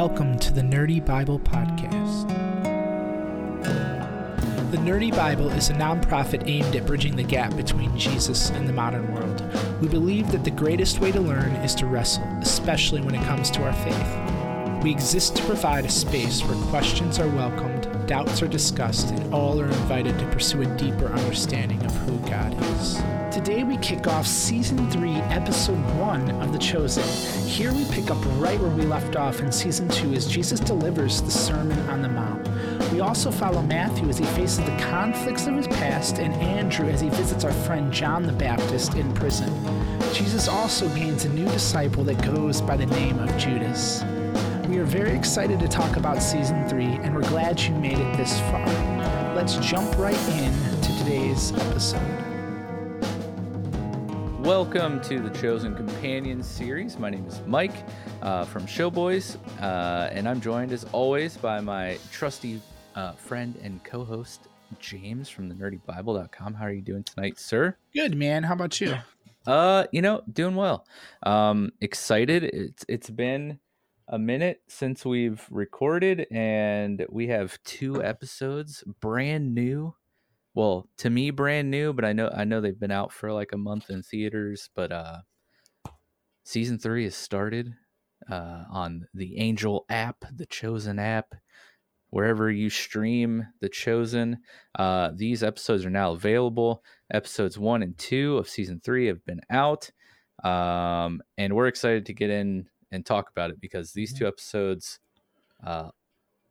Welcome to the Nerdy Bible Podcast. The Nerdy Bible is a nonprofit aimed at bridging the gap between Jesus and the modern world. We believe that the greatest way to learn is to wrestle, especially when it comes to our faith. We exist to provide a space where questions are welcomed, doubts are discussed, and all are invited to pursue a deeper understanding of who God is. Today we kick off season 3, episode 1 of The Chosen. Here we pick up right where we left off in season 2 as Jesus delivers the Sermon on the Mount. We also follow Matthew as he faces the conflicts of his past and Andrew as he visits our friend John the Baptist in prison. Jesus also gains a new disciple that goes by the name of Judas. We are very excited to talk about season 3 and we're glad you made it this far. Let's jump right in to today's episode. Welcome to the Chosen Companions series. My name is Mike uh, from Showboys, uh, and I'm joined as always by my trusty uh, friend and co host, James from the nerdybible.com. How are you doing tonight, sir? Good, man. How about you? Uh, you know, doing well. Um, excited. It's it's been a minute since we've recorded, and we have two episodes brand new. Well to me brand new but i know i know they've been out for like a month in theaters but uh season three has started uh on the angel app the chosen app. Wherever you stream the chosen uh these episodes are now available. Episodes one and two of season three have been out. Um and we're excited to get in and talk about it because these two episodes uh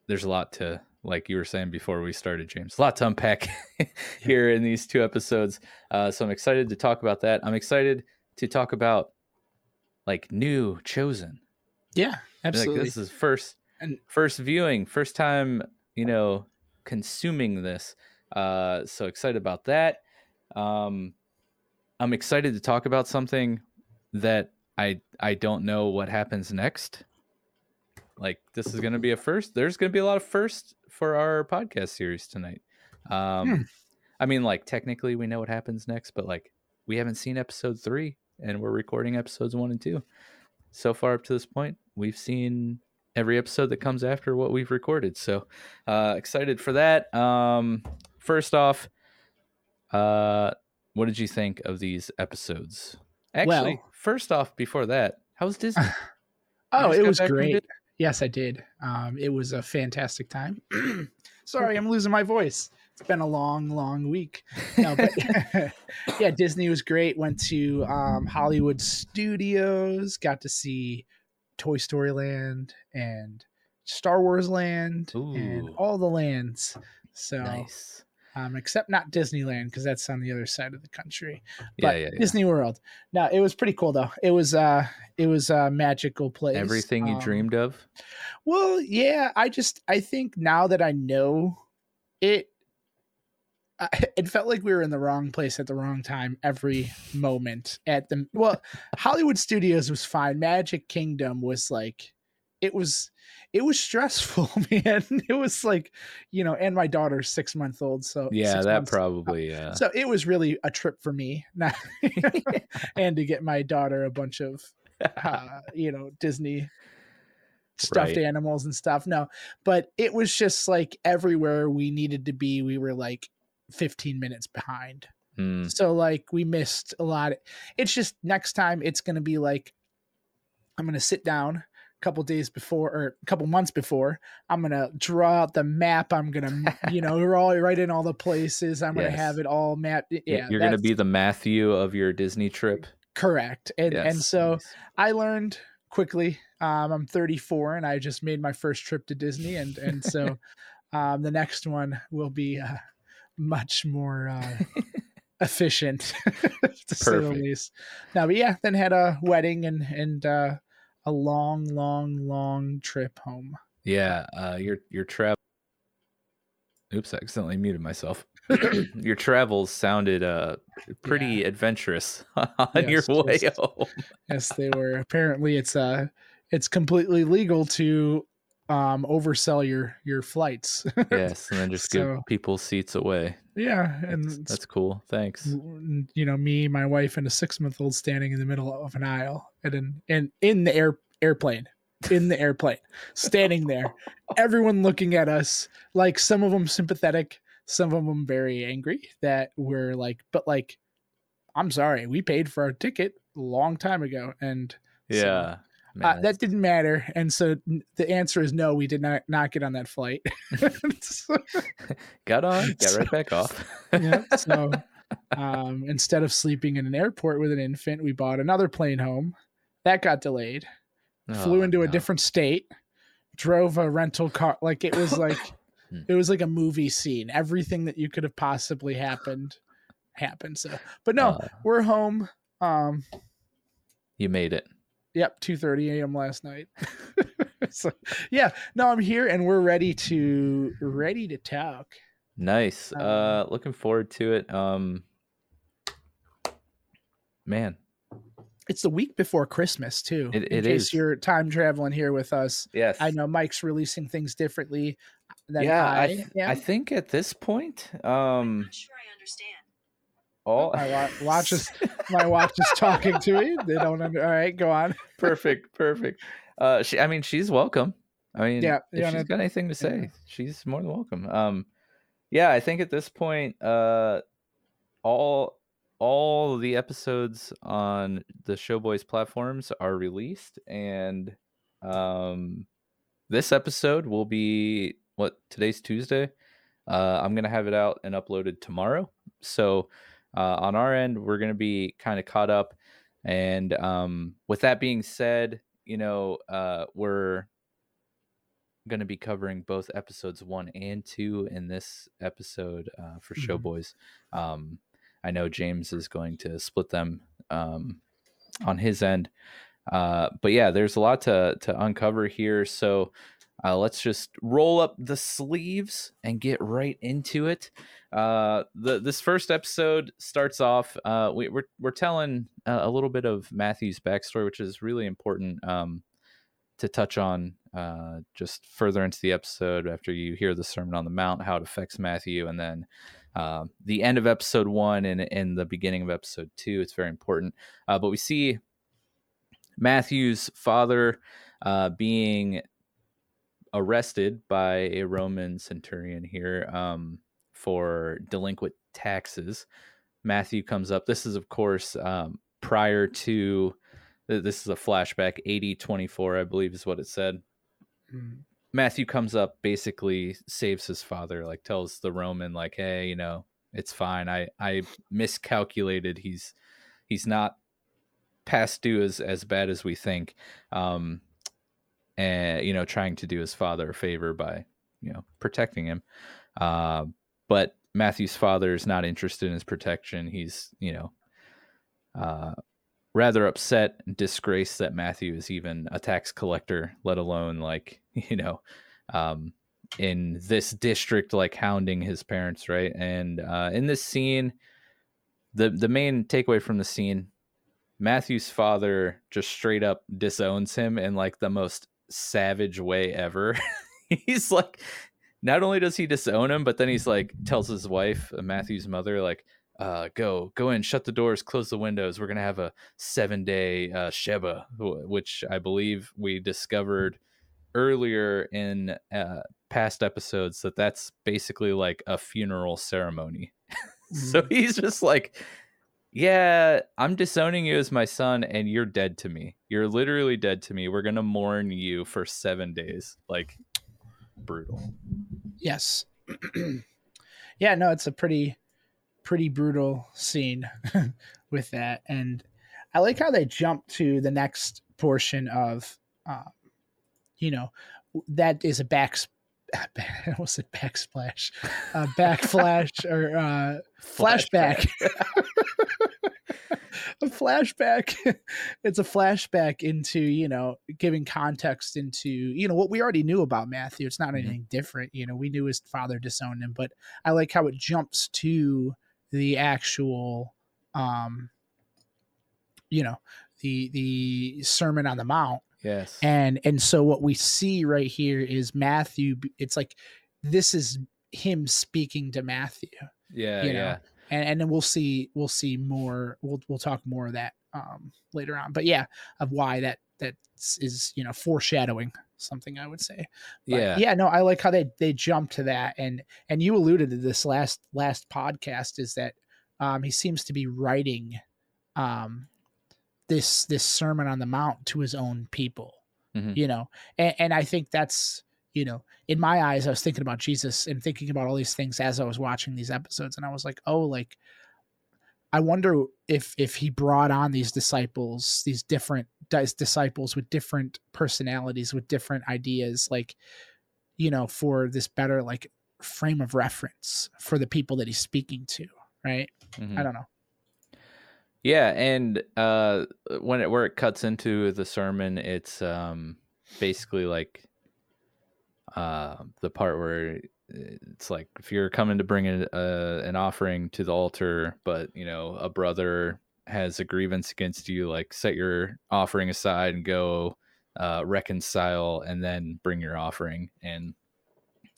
there's a lot to like you were saying before we started, James. A lot to unpack here in these two episodes. Uh, so I'm excited to talk about that. I'm excited to talk about like new chosen. Yeah, absolutely. Like, this is first and first viewing, first time, you know, consuming this. Uh, so excited about that. Um, I'm excited to talk about something that I I don't know what happens next. Like this is going to be a first. There's going to be a lot of first for our podcast series tonight. Um, hmm. I mean, like technically we know what happens next, but like we haven't seen episode three, and we're recording episodes one and two. So far up to this point, we've seen every episode that comes after what we've recorded. So uh, excited for that. Um, first off, uh, what did you think of these episodes? Actually, well, first off, before that, how was Disney? oh, it was great. Yes, I did. Um, it was a fantastic time. Sorry, I'm losing my voice. It's been a long, long week. No, but yeah, Disney was great. Went to um, Hollywood Studios, got to see Toy Story Land and Star Wars Land Ooh. and all the lands. So nice um, except not Disneyland because that's on the other side of the country. But yeah, yeah, yeah. Disney World. No, it was pretty cool though. It was uh, it was a magical place. Everything you um, dreamed of. Well, yeah. I just I think now that I know it, it felt like we were in the wrong place at the wrong time every moment. At the well, Hollywood Studios was fine. Magic Kingdom was like, it was it was stressful, man. It was like, you know, and my daughter's six month old. So yeah, that probably, yeah. So it was really a trip for me and to get my daughter a bunch of, uh, you know, Disney stuffed right. animals and stuff. No, but it was just like everywhere we needed to be, we were like 15 minutes behind. Mm. So like we missed a lot. It's just next time it's going to be like, I'm going to sit down couple days before or a couple months before i'm gonna draw out the map. I'm gonna you know we're all in all the places. I'm gonna have it all mapped. Yeah you're gonna be the matthew of your disney trip? Correct. And yes. and so nice. i learned quickly. Um, i'm 34 and i just made my first trip to disney and and so um, the next one will be uh, much more uh, efficient to Perfect. say the least. Now but yeah then had a wedding and and uh a long, long, long trip home. Yeah, uh, your your travel. Oops, I accidentally muted myself. your travels sounded uh pretty yeah. adventurous on yes, your way just, home. yes, they were. Apparently, it's uh it's completely legal to um oversell your your flights. yes, and then just so, give people seats away. Yeah, and that's, that's, cool. Thanks. You know, me, my wife, and a six month old standing in the middle of an aisle, and in and in the air airplane. in the airplane, standing there, everyone looking at us, like some of them sympathetic, some of them very angry that we're like, but like, I'm sorry, we paid for our ticket a long time ago, and Yeah. Man, uh, that didn't matter, and so the answer is no. We did not not get on that flight. So- got on, got right back off. yeah, so um, instead of sleeping in an airport with an infant, we bought another plane home. That got delayed. Flew Oh, into a different state. Drove a rental car. Like it was like Hmm. it was like a movie scene. Everything that you could have possibly happened happened. So, but no, Uh, we're home. Um, you made it. Yep, two thirty a.m. last night. so yeah, no, I'm here and we're ready to ready to talk. Nice. Um, Uh, looking forward to it. Um, man, It's the week before Christmas too. It- in case is. you're time traveling here with us. yes. I know Mike's releasing things differently than Yeah, I, I, am. I think at this point, um, not sure I understand. All my wa- watch is my watch is talking to me. They don't. Under, all right, go on. perfect, perfect. Uh, she, I mean, she's welcome. I mean, Yeah, if she's wanna- got anything to say, yeah. she's more than welcome. Um, yeah, I think at this point, uh, all all the episodes on the Showboys platforms are released, and um, this episode will be what today's Tuesday. Uh, I'm gonna have it out and uploaded tomorrow. So uh, on our end, we're gonna be kind of caught up. And um, with that being said, you know, uh, we're going to be covering both episodes one and two in this episode uh, for Mhm. Showboys. Um, I know James is going to split them um, on his end. Uh, but yeah, there's a lot to, to uncover here. So uh, let's just roll up the sleeves and get right into it. Uh, the this first episode starts off. Uh, we, we're we're telling a little bit of Matthew's backstory, which is really important um, to touch on. Uh, just further into the episode after you hear the Sermon on the Mount, how it affects Matthew, and then uh, the end of episode one and and the beginning of episode two. It's very important. Uh, but we see Matthew's father being arrested by a Roman centurion here um, for delinquent taxes. Matthew comes up. This is, of course, um, prior to this is a flashback 80 24, I believe is what it said. Mm, Matthew comes up, basically saves his father, like tells the Roman, like, hey, you know, it's fine. I, I miscalculated. He's he's not past due as, as bad as we think. Um, and you know, trying to do his father a favor by, you know, protecting him. Uh, but Matthew's father is not interested in his protection. He's, you know, uh, rather upset and disgraced that Matthew is even a tax collector, let alone like, you know, um, in this district, like hounding his parents, right? And uh, in this scene, the the main takeaway from the scene, Matthew's father just straight up disowns him in like the most savage way ever. he's like, not only does he disown him, but then he's like tells his wife, uh, Matthew's mother, like, uh, go go in, shut the doors, close the windows. We're gonna have a seven day uh, shiva, which I believe we discovered earlier in uh, past episodes that that's basically like a funeral ceremony. so mm. he's just like, yeah, I'm disowning you as my son, and you're dead to me. You're literally dead to me. We're gonna mourn you for seven days. Like brutal. Yes. yeah, no, it's a pretty pretty brutal scene with that. And I like how they jump to the next portion of um, you know, that is a back I almost said backsplash, uh, backflash or uh, flashback. a flashback. it's a flashback into you know giving context into you know what we already knew about Matthew. It's not Mhm. anything different. You know, we knew his father disowned him, but I like how it jumps to the actual, um, you know, the the Sermon on the Mount Yes. and and so what we see right here is matthew it's like this is him speaking to matthew yeah. you know, yeah. and and then we'll see we'll see more we'll we'll talk more of that um later on but yeah of why that that is you know foreshadowing something I would say. But yeah. yeah, no, I like how they they jump to that, and and you alluded to this last last podcast is that um, he seems to be writing um, this this Sermon on the Mount to his own people, Mhm. you know, and, and I think that's you know in my eyes I was thinking about Jesus and thinking about all these things as I was watching these episodes, and I was like, oh, like I wonder if if he brought on these disciples, these different disciples with different personalities, with different ideas, like you know, for this better like frame of reference for the people that he's speaking to, right? Mhm. I don't know. Yeah, and uh when it where it cuts into the sermon, it's um basically like uh the part where it's like if you're coming to bring a, uh, an offering to the altar, but you know a brother has a grievance against you, like set your offering aside and go uh, reconcile, and then bring your offering. And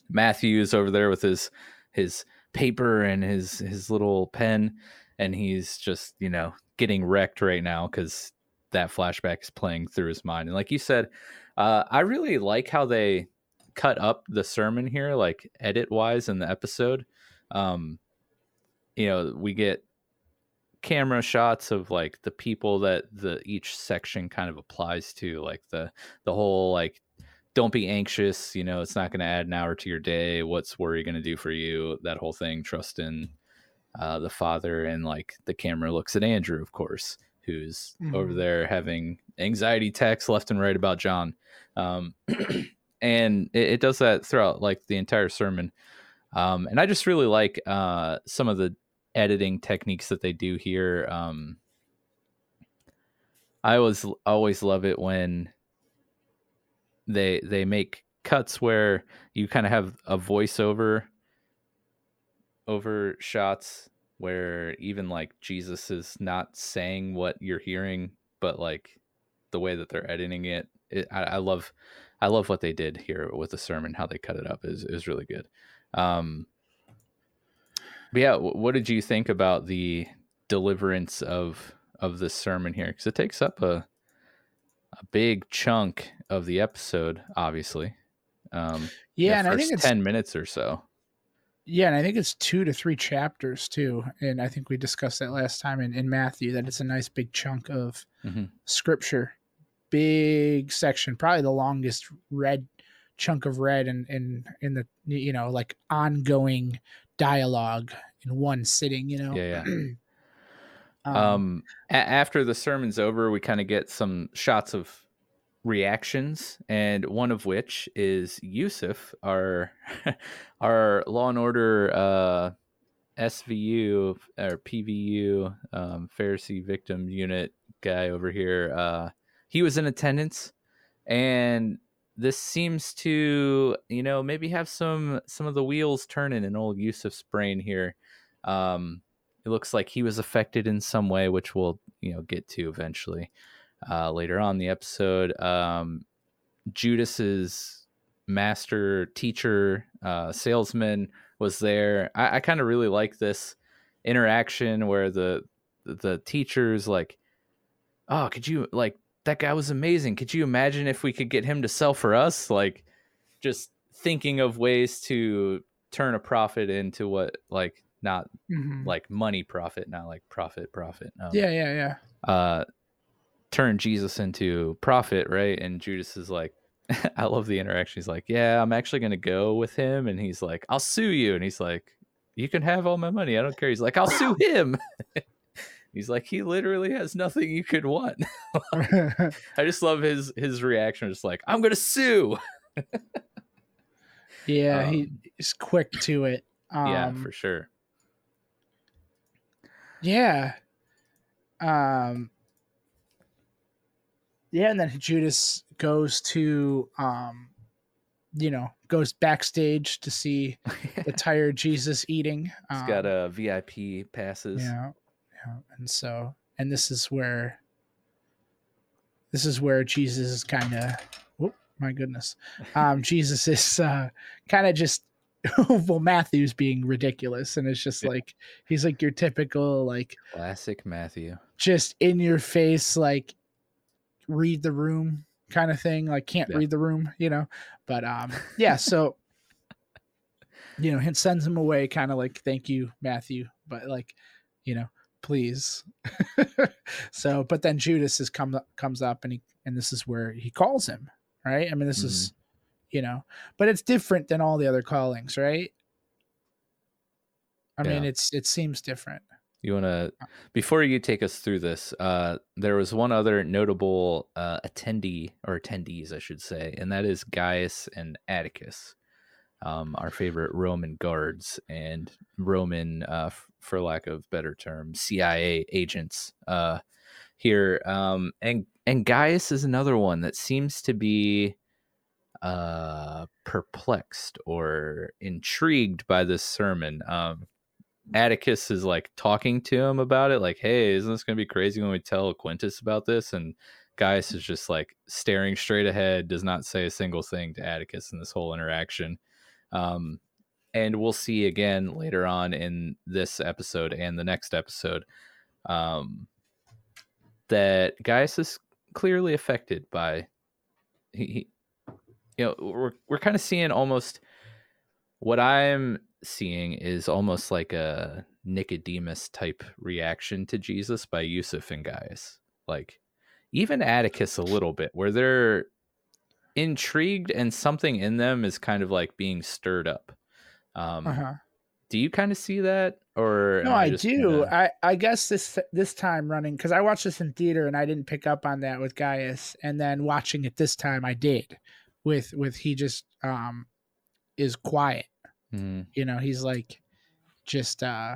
Matthew is over there with his his paper and his his little pen, and he's just you know getting wrecked right now because that flashback is playing through his mind. And like you said, uh, I really like how they cut up the sermon here, like edit wise in the episode. Um, you know, we get camera shots of like the people that the each section kind of applies to, like the the whole like don't be anxious, you know, it's not going to add an hour to your day. What's worry going to do for you? That whole thing. Trust in uh, the father, and like the camera looks at Andrew, of course, who's over Mhm. there having anxiety texts left and right about John. Um, and it, it does that throughout like the entire sermon. Um, and I just really like uh, some of the editing techniques that they do here. Um, I always always love it when they they make cuts where you kind of have a voiceover over shots where even like Jesus is not saying what you're hearing, but like the way that they're editing it, it I, I love I love what they did here with the sermon. How they cut it up is is really good. Um, but yeah, wh- what did you think about the deliverance of of this sermon here? Because it takes up a a big chunk of the episode, obviously. Um, Yeah, the and I think it's ten minutes or so. Yeah, and I think it's two to three chapters too. And I think we discussed that last time in, in Matthew that it's a nice big chunk of Mhm. scripture, big section, probably the longest read chunk of read in in in the you know like ongoing dialogue in one sitting. You know. Yeah, yeah. um, Um, a- after the sermon's over, we kind of get some shots of reactions, and one of which is Yusuf, our our Law and Order uh, SVU or PVU um, Pharisee Victim Unit guy over here. Uh, he was in attendance, and this seems to you know maybe have some some of the wheels turning in old Yusuf's brain here. Um, it looks like he was affected in some way, which we'll you know get to eventually uh, later on in the episode. Um, Judas's master teacher uh, salesman was there. I, I kind of really like this interaction where the the teachers like, oh, could you like that guy was amazing. Could you imagine if we could get him to sell for us? Like, just thinking of ways to turn a profit into what like not mhm. like money profit, not like profit profit. Um, yeah, yeah, yeah. Uh, turn Jesus into prophet, right? And Judas is like, I love the interaction. He's like, Yeah, I'm actually gonna go with him, and he's like, I'll sue you, and he's like, You can have all my money. I don't care. He's like, I'll sue him. he's like, He literally has nothing you could want. I just love his his reaction. Just like, I'm gonna sue. yeah, Um, he is quick to it. Um, yeah, for sure. Yeah. Um Yeah, and then Judas goes to um you know, goes backstage to see the tired Jesus eating. He's got um, a VIP passes. Yeah. Yeah. And so and this is where this is where Jesus is kind of oh my goodness. Um Jesus is uh kind of just well Matthew's being ridiculous and it's just like he's like your typical like Classic Matthew. just in your face like read the room kind of thing, like can't Yeah. read the room, you know. But um, yeah, so you know, he sends him away, kind of like thank you, Matthew, but like, you know, please. so, but then Judas is come comes up, and he and this is where he calls him, right? I mean, this is you know, but it's different than all the other callings, right? I mean, it's it seems different. You want to, before you take us through this, uh, there was one other notable uh, attendee or attendees, I should say, and that is Gaius and Atticus, um, our favorite Roman guards and Roman, uh, f- for lack of better term, CIA agents uh, here. Um, and and Gaius is another one that seems to be uh, perplexed or intrigued by this sermon. Um, Atticus is like talking to him about it, like, "Hey, isn't this going to be crazy when we tell Quintus about this?" And Gaius is just like staring straight ahead, does not say a single thing to Atticus in this whole interaction. Um, and we'll see again later on in this episode and the next episode um, that Gaius is clearly affected by he, he you know we're we're kind of seeing almost what I'm seeing is almost like a Nicodemus type reaction to Jesus by Yusuf and Gaius. Like even Atticus a little bit, where they're intrigued and something in them is kind of like being stirred up. Um, Uh-huh. Do you kind of see that, or No, am I do. kinda- I I guess this this time running because I watched this in theater and I didn't pick up on that with Gaius, and then watching it this time I did, with with he just um is quiet. Mm, You know, he's like just uh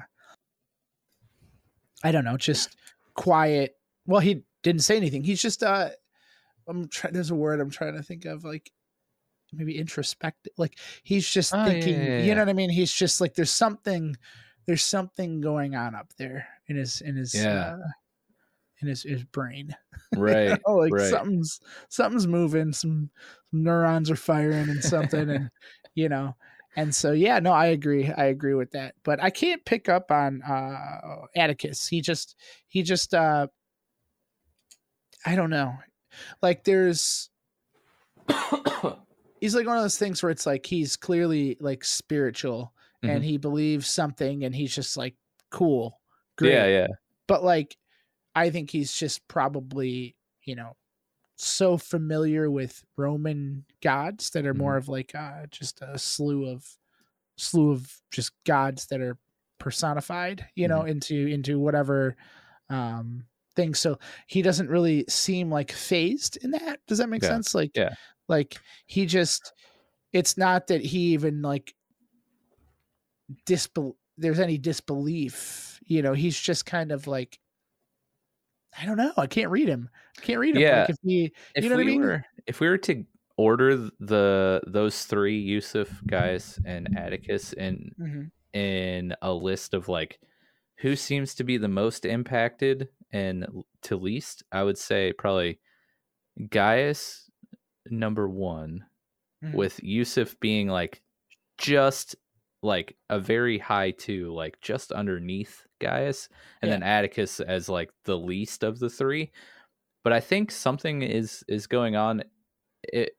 I don't know, just quiet. Well, he didn't say anything. He's just uh I'm trying there's a word I'm trying to think of like maybe introspective. Like he's just Oh, yeah, thinking, yeah, you know what I mean? He's just like there's something there's something going on up there in his in his Yeah. uh, in his his brain. right. Oh, like right. something's something's moving, some, some neurons are firing and something and you know. And so yeah, no, I agree. I agree with that. But I can't pick up on uh Atticus. He just he just uh I don't know. Like there's he's like one of those things where it's like he's clearly like spiritual Mhm. and he believes something and he's just like cool. Great yeah, yeah. but like i think he's just probably you know so familiar with roman gods that are more of like uh just a slew of slew of just gods that are personified you know into into whatever um thing. So he doesn't really seem like phased in that. Does that make Yeah. sense? Like Yeah. like he just it's not that he even like disbel there's any disbelief you know he's just kind of like i don't know i can't read him I can't read him Yeah. like if he if You know what I we mean? were if we were to order the those three Yusuf Gaius and Atticus in Mhm. in a list of like who seems to be the most impacted and to least, I would say probably Gaius number one, Mhm. with Yusuf being like just like a very high two, like just underneath Gaius, and Yeah. then Atticus as like the least of the three. But I think something is is going on. It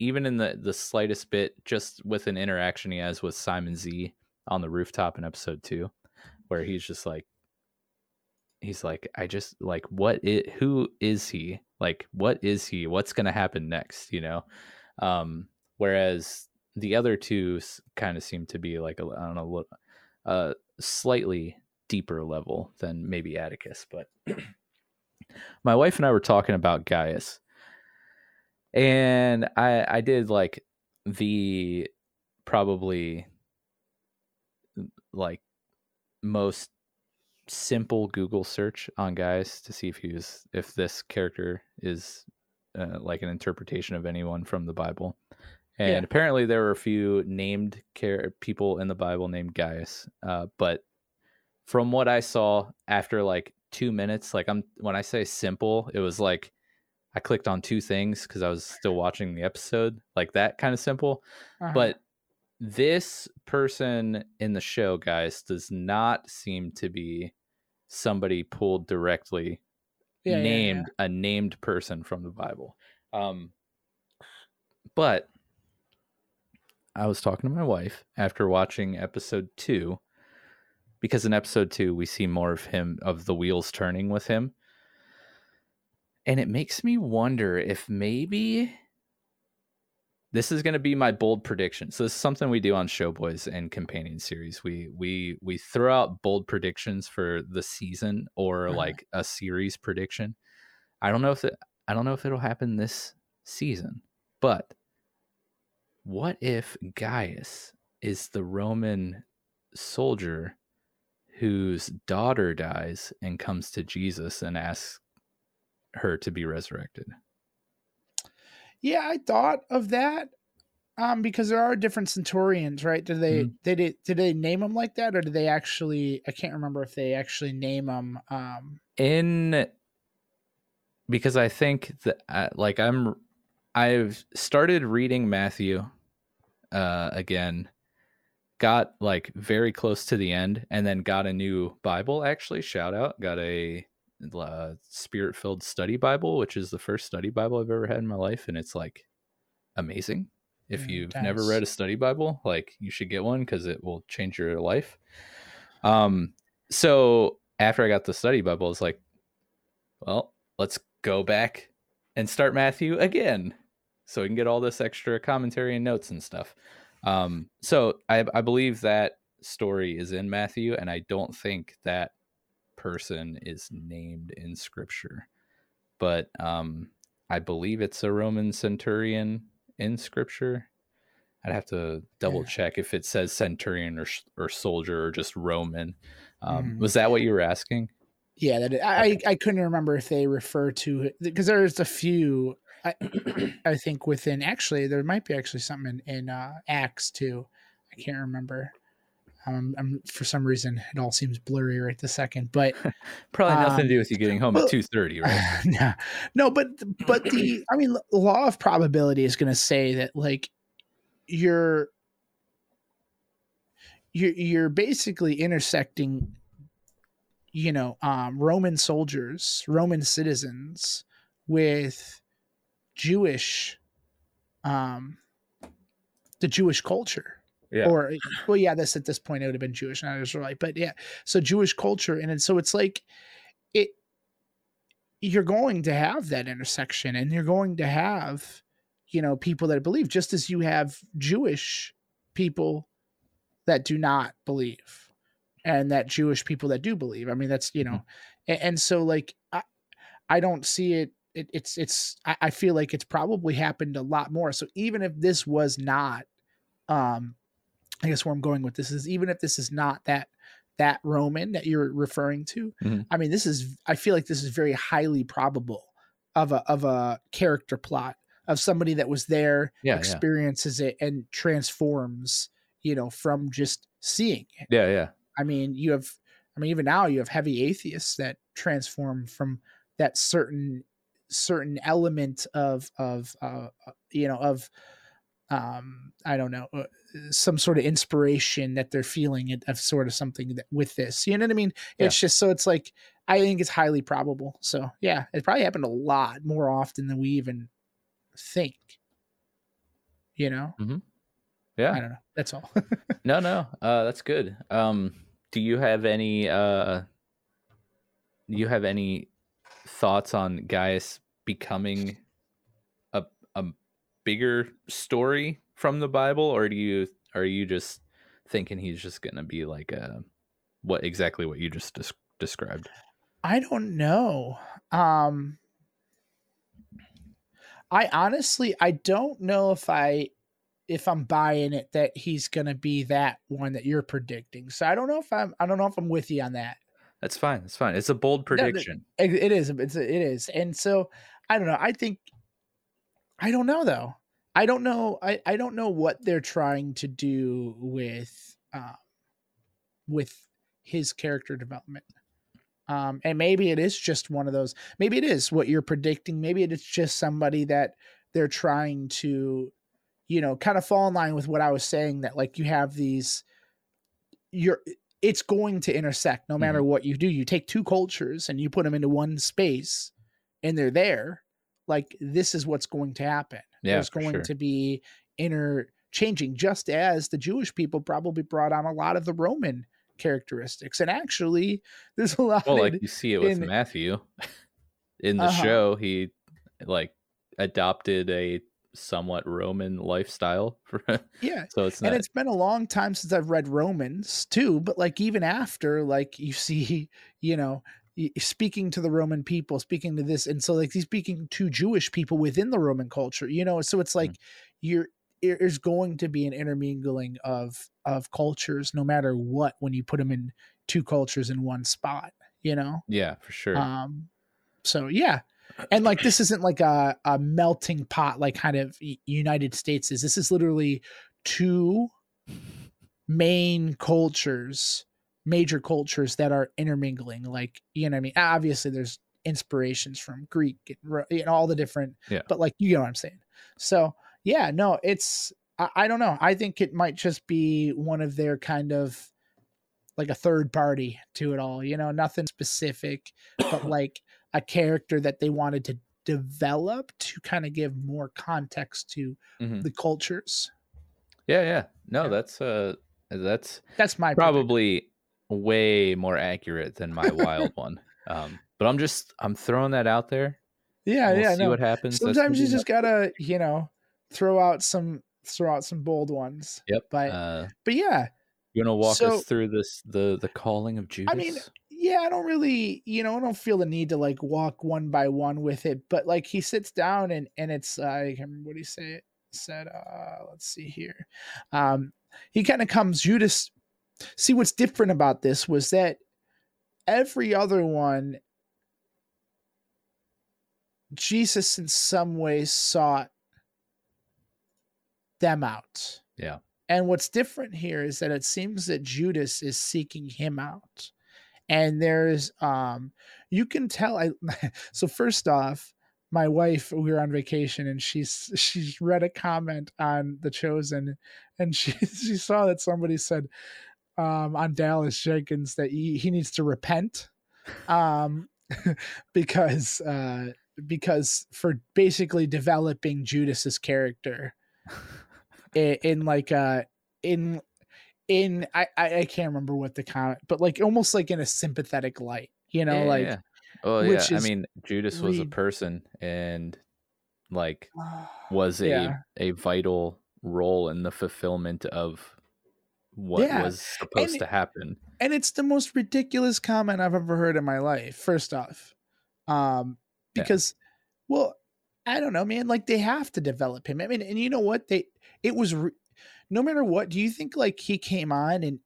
even in the the slightest bit, just with an interaction he has with Simon Z on the rooftop in episode two, where he's just like, he's like, I just like, what it, who is he? Like, what is he? What's gonna happen next? You know. Um, whereas the other two kind of seem to be like a, I don't know, a slightly deeper level than maybe Atticus, but. my wife and I were talking about Gaius, and I I did like the probably like most simple Google search on Gaius to see if he was if this character is uh, like an interpretation of anyone from the Bible. And Yeah. apparently there were a few named care people in the Bible named Gaius, uh, but from what I saw after like two minutes, like I'm when I say simple, it was like I clicked on two things because I was still watching the episode, like that kind of simple. Uh-huh. But this person in the show, Gaius, does not seem to be somebody pulled directly Yeah, yeah, named a named person from the Bible. Um, but I was talking to my wife after watching episode two, because in episode two we see more of him of the wheels turning with him, and it makes me wonder if maybe this is going to be my bold prediction. So this is something we do on Showboys and Companion series. We we we throw out bold predictions for the season or Uh-huh. like a series prediction. I don't know if it, I don't know if it'll happen this season, but what if Gaius is the Roman soldier whose daughter dies and comes to Jesus and asks her to be resurrected? Yeah, I thought of that. Um, because there are different centurions, right? Did they Mhm. did it did they name them like that, or did they actually? I can't remember if they actually name them. Um, in because I think that uh, like I'm I've started reading Matthew uh again got like very close to the end and then got a new Bible actually shout out got a uh, spirit filled study Bible which is the first study Bible I've ever had in my life and it's like amazing. If Mm, you've never read a study Bible like you should get one cuz it will change your life. Um so after I got the study Bible I was like well, let's go back and start Matthew again so we can get all this extra commentary and notes and stuff. Um, so I, I believe that story is in Matthew, and I don't think that person is named in scripture, but um, I believe it's a Roman centurion in scripture. I'd have to double check if it says centurion or, or soldier or just Roman. Um, Mhm. Was that what you were asking? yeah, that I Okay. I, I couldn't remember if they refer to because there's a few. I, I think within actually there might be actually something in, in uh, Acts too. I can't remember. Um, I'm, for some reason it all seems blurry right the second, but Probably nothing Um, to do with you getting home well- at two thirty, right? no, no, but but the I mean, the law of probability is going to say that like you're you're you're basically intersecting, you know, um, Roman soldiers, Roman citizens with Jewish, um, the Jewish culture. Yeah. or well yeah this at this point it would have been jewish not israelite but yeah. So jewish culture and it, so it's like it you're going to have that intersection and you're going to have you know people that believe just as you have jewish people that do not believe and that jewish people that do believe. I mean that's you know and, and so like i i don't see it it, it's it's I, I feel like it's probably happened a lot more so even if this was not um i guess where i'm going with this is even if this is not that that roman that you're referring to Mhm. i mean this is i feel like this is very highly probable of a of a character plot of somebody that was there Yeah, yeah. experiences it and transforms you know from just seeing it Yeah, yeah. I mean, you have, I mean, even now you have heavy atheists that transform from that certain certain element of of uh, uh, you know of um I don't know uh, some sort of inspiration that they're feeling of sort of something that with this. You know what I mean? It's just so it's like I think it's highly probable. So yeah, it probably happened a lot more often than we even think. You know? Yeah. I don't know. That's all. No, no. Uh that's good. Um do you have any uh do you have any thoughts on Gaius becoming a a bigger story from the Bible or do you are you just thinking he's just to be like a what exactly what you just des- described? I don't know. Um I honestly I don't know if I if I'm buying it that he's to be that one that you're predicting. So I don't know if I'm I don't know if I'm with you on that. That's fine. That's fine. It's a bold prediction. It, it is it's it is. And so I don't know. I think I don't know though. I don't know I I don't know what they're trying to do with um with his character development. Um, and maybe it is just one of those. Maybe it is what you're predicting. Maybe it is just somebody that they're trying to, you know, kind of fall in line with what I was saying. That like you have these, you're it's going to intersect no matter what you do. You take two cultures and you put them into one space and they're there. Like this is what's going to happen. Yeah, There's going sure. to be interchanging, just as the Jewish people probably brought on a lot of the Roman characteristics. And actually, there's a lot. Well, like you see it with in- Matthew in the Uh-huh. show, he like adopted a somewhat Roman lifestyle yeah, so it's not and it's been a long time since I've read Romans too. But like even after, like you see, you know, speaking to the Roman people, speaking to this, and so like he's speaking to Jewish people within the Roman culture, you know. So it's like you're there's going to be an intermingling of of cultures, no matter what, when you put them in two cultures in one spot, you know. yeah, for sure. Um, so yeah, and like this isn't like a, a melting pot like kind of United States is. This is literally two main cultures, major cultures that are intermingling. Like you know, what I mean, obviously there's inspirations from Greek and Ro- you know all the different, Yeah. But like you know what I'm saying. So yeah, no, it's I, I don't know. I think it might just be one of their kind of like a third party to it all. You know, nothing specific, but like a character that they wanted to develop to kind of give more context to Mhm. the cultures. Yeah, yeah. No, Yeah. that's uh that's That's my probably way more accurate than my wild one. Um, but I'm just I'm throwing that out there. Yeah, We'll yeah. see No. what happens. Sometimes you just gotta, you know, throw out some throw out some bold ones. Yep. But uh but yeah, you wanna walk So- us through this the the calling of Judas? I mean, yeah, I don't really, you know, I don't feel the need to like walk one by one with it. But like he sits down and and it's uh, I can't remember what he say said. Uh, let's see here. Um, he kind of comes Judas. See what's different about this was that every other one, Jesus in some ways sought them out. Yeah. And what's different here is that it seems that Judas is seeking him out. And there's um you can tell I so first off, my wife we were on vacation and she's she's read a comment on the chosen and she she saw that somebody said um on Dallas Jenkins that he, he needs to repent um because uh because for basically developing Judas's character in, in like uh in in I, I can't remember what the comment but like almost like in a sympathetic light you know Yeah, like yeah. Oh yeah. I mean, Judas was a person and like was Yeah. a a vital role in the fulfillment of what was supposed and- to happen. and it's the most ridiculous comment I've ever heard in my life. First off, um, because, well, I don't know, man. Like they have to develop him. I mean, and you know what? They it was re- no matter what. Do you think like he came on and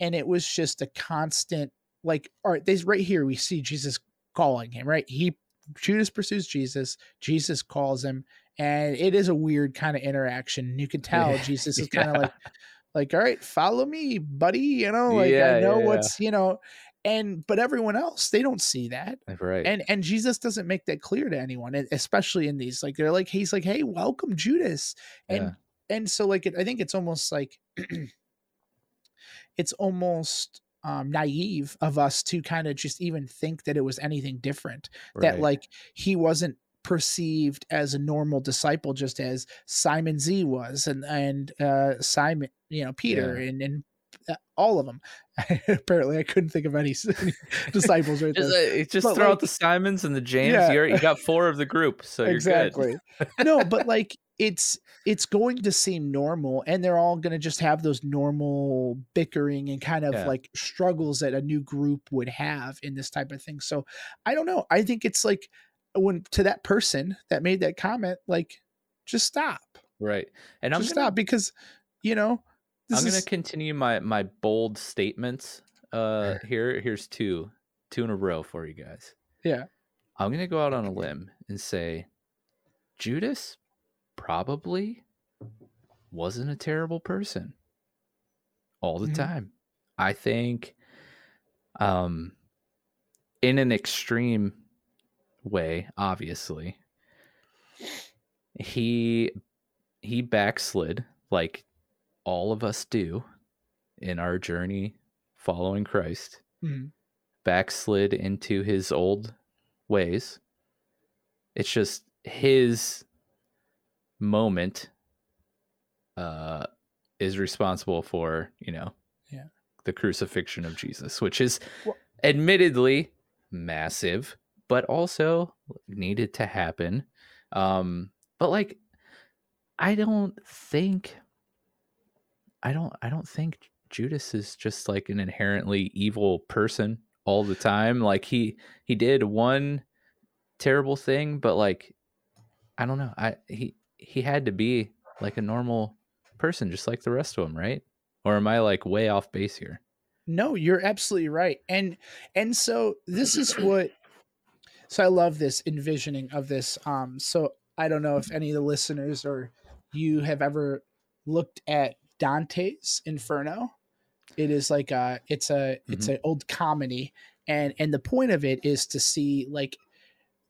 and it was just a constant like? All right, this right here we see Jesus calling him. Right, he Judas pursues Jesus. Jesus calls him, and it is a weird kind of interaction. You can tell Jesus is kind of Yeah. like like all right follow me buddy you know like Yeah, i know yeah, yeah. what's you know and but everyone else they don't see that Right. and and jesus doesn't make that clear to anyone especially in these like they're like he's like hey welcome judas and Yeah. And so like it, i think it's almost like it's almost um naive of us to kind of just even think that it was anything different that like he wasn't perceived as a normal disciple just as Simon Z was and and uh Simon you know Peter Yeah. and and uh, all of them apparently I couldn't think of any disciples right just, there uh, just But, throw like- out the Simons and the James. Yeah. You're, you got four of the group, so you're good. exactly no but like it's it's going to seem normal and they're all going to just have those normal bickering and kind of Yeah. like struggles that a new group would have in this type of thing so i don't know i think it's like when to that person that made that comment like just stop Right. And I'm just gonna stop because you know this I'm gonna continue my my bold statements. Uh, here here's two two in a row for you guys. Yeah. I'm gonna go out on a limb and say Judas probably wasn't a terrible person all the Mhm. time. I think, um, in an extreme way, obviously, he he backslid like all of us do in our journey following Christ, Mhm. backslid into his old ways. It's just his moment uh is responsible for, you know, Yeah. the crucifixion of Jesus, which is Well- admittedly massive, but also needed to happen. Um but like I don't think I don't I don't think Judas is just like an inherently evil person all the time. Like he he did one terrible thing, but like I don't know. I he he had to be like a normal person just like the rest of them, right? Or am I like way off base here? No, you're absolutely right. And and so this is what so I love this envisioning of this. Um so I don't know if any of the listeners or you have ever looked at Dante's Inferno. It is like a it's a it's an old comedy and and the point of it is to see like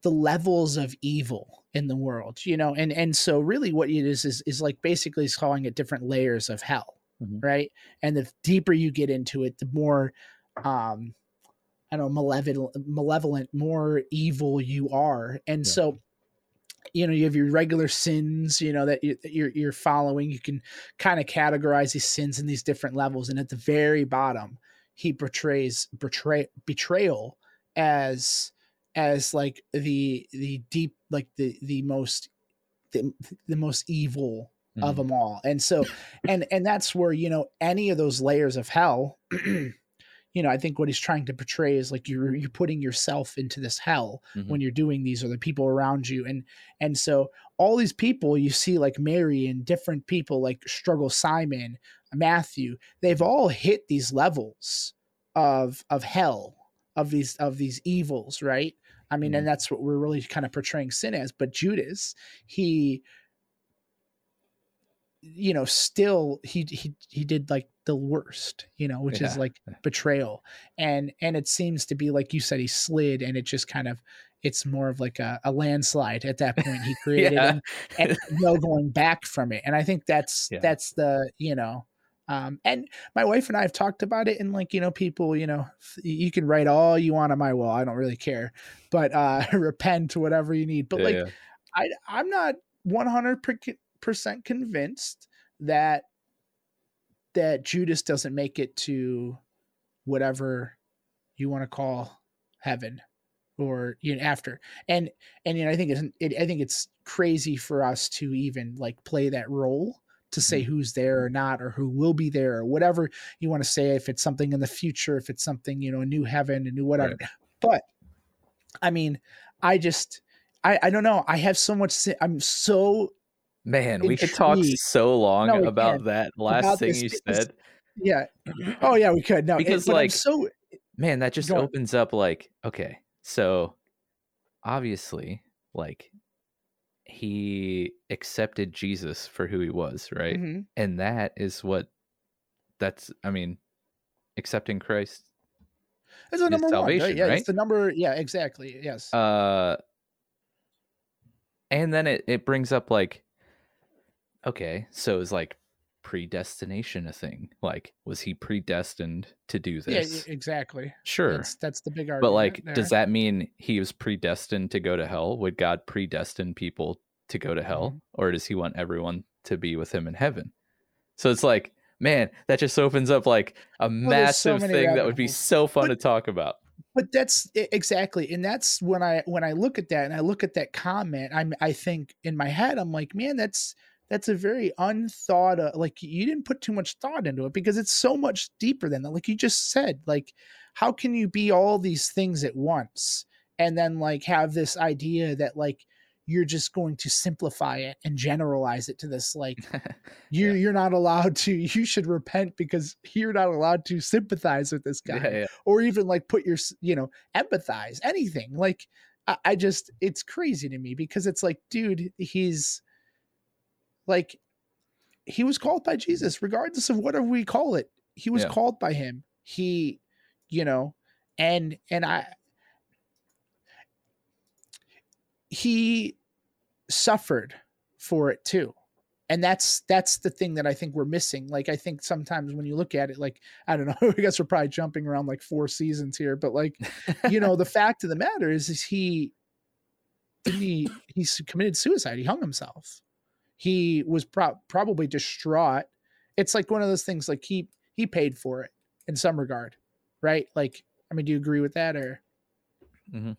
the levels of evil in the world, you know, and and so really what it is is is like basically is calling it different layers of hell, Mhm. right? And the deeper you get into it, the more um I don't know, malevolent, malevolent, more evil you are. And Yeah. so, you know, you have your regular sins, you know, that you're, you're following. You can kind of categorize these sins in these different levels. And at the very bottom, he portrays betray betrayal as as like the the deep like the the most the, the most evil of Mhm. them all and so and and that's where you know any of those layers of hell you know i think what he's trying to portray is like you're you're putting yourself into this hell Mhm. when you're doing these or the people around you and and so all these people you see like mary and different people like struggle simon matthew they've all hit these levels of of hell of these of these evils right i mean Mhm. and that's what we're really kind of portraying sin as but judas he you know still he he he did like the worst you know which is like betrayal and and it seems to be like you said he slid and it just kind of it's more of like a, a landslide at that point he created Yeah. and, and no going back from it and i think that's Yeah. that's the you know um and my wife and i have talked about it and like you know people you know you can write all you want on my wall i don't really care but uh repent whatever you need but Yeah, like yeah. I I'm not 100 percent convinced that that Judas doesn't make it to whatever you want to call heaven or you know after and and you know I think it's it, I think it's crazy for us to even like play that role to say mm-hmm. who's there or not or who will be there or whatever you want to say if it's something in the future if it's something you know a new heaven a new whatever. But I mean I just I I don't know I have so much I'm so Man, we could talk so long No, about can. that last About thing this you said. yeah. Oh yeah we could. No it- Because, I'm like, so Man, that just opens up like, okay, so obviously, like he accepted Jesus for who he was, right? Mhm. And that is what that's I mean, accepting Christ. It's the number one, right? Yeah, right? it's the number. Yeah, exactly. Yes. Uh and then it, it brings up like okay, so it's like predestination a thing? Like was he predestined to do this? e- exactly. sure. That's that's the big argument. But like, there. does that mean he was predestined to go to hell? Would God predestine people to go to hell, Mhm. or does He want everyone to be with Him in heaven? So it's like, man, that just opens up like a so massive many thing that would be so fun But- to talk about. But that's exactly, and that's when I when I look at that and I look at that comment, I'm I think in my head I'm like, man, that's that's a very unthought of, like you didn't put too much thought into it because it's so much deeper than that. Like you just said, like how can you be all these things at once and then like have this idea that like you're just going to simplify it and generalize it to this like you Yeah. you're not allowed to you should repent because you're not allowed to sympathize with this guy yeah, yeah. or even like put your you know empathize anything like I, I just it's crazy to me because it's like dude he's like he was called by jesus regardless of whatever we call it he was Yeah. called by him he you know and and i he suffered for it too and that's that's the thing that I think we're missing. Like I think sometimes when you look at it, like I don't know, I guess we're probably jumping around like four seasons here, but like you know, the fact of the matter is, is he he he's committed suicide. He hung himself. He was pro- probably distraught. It's like one of those things. Like he he paid for it in some regard, right? Like I mean, do you agree with that or? Mm-hmm.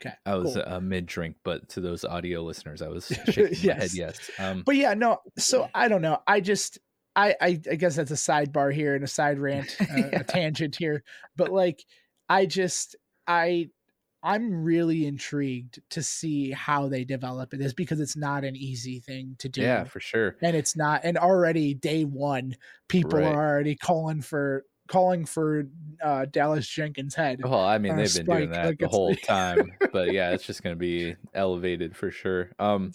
Okay. I was cool. uh, mid drink, but to those audio listeners, I was shaking Yes. my head. Yes. Um, But yeah, no. So I don't know. I just I I, I guess that's a sidebar here and a side rant, uh, Yeah. a tangent here. But like, I just I I'm really intrigued to see how they develop this because it's not an easy thing to do. yeah, for sure. and it's not and already day one people Right. are already calling for calling for uh dallas jenkins head Well, I mean, they've been doing that like the whole time, but yeah, it's just going to be elevated for sure. Um,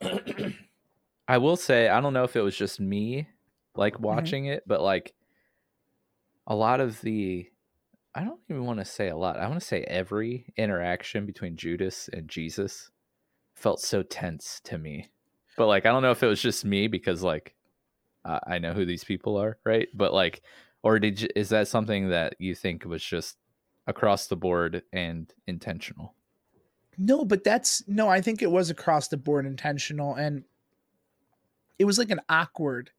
I will say, I don't know if it was just me like Mm-hmm. watching it, but like a lot of the, I don't even want to say a lot. I want to say every interaction between Judas and Jesus felt so tense to me. But like, I don't know if it was just me because like uh, I know who these people are, right? But like, or did you, is that something that you think was just across the board and intentional? no but that's no i think it was across the board intentional and it was like an awkward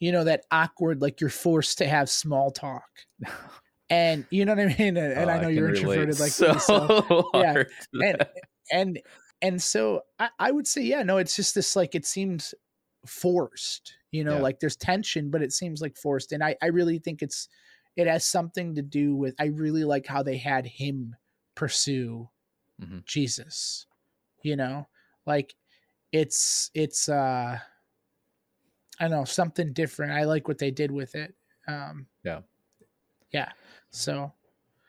you know that awkward like you're forced to have small talk and you know what i mean? And, and Oh, i know can you're introverted like so me, so yeah, and and and so I, I would say yeah no it's just this like it seems forced you know Yeah. like there's tension but it seems like forced. And i i really think it's it has something to do with i really like how they had him pursue Mhm. jesus you know? Like it's it's uh i don't know something different. I like what they did with it. Um Yeah. yeah so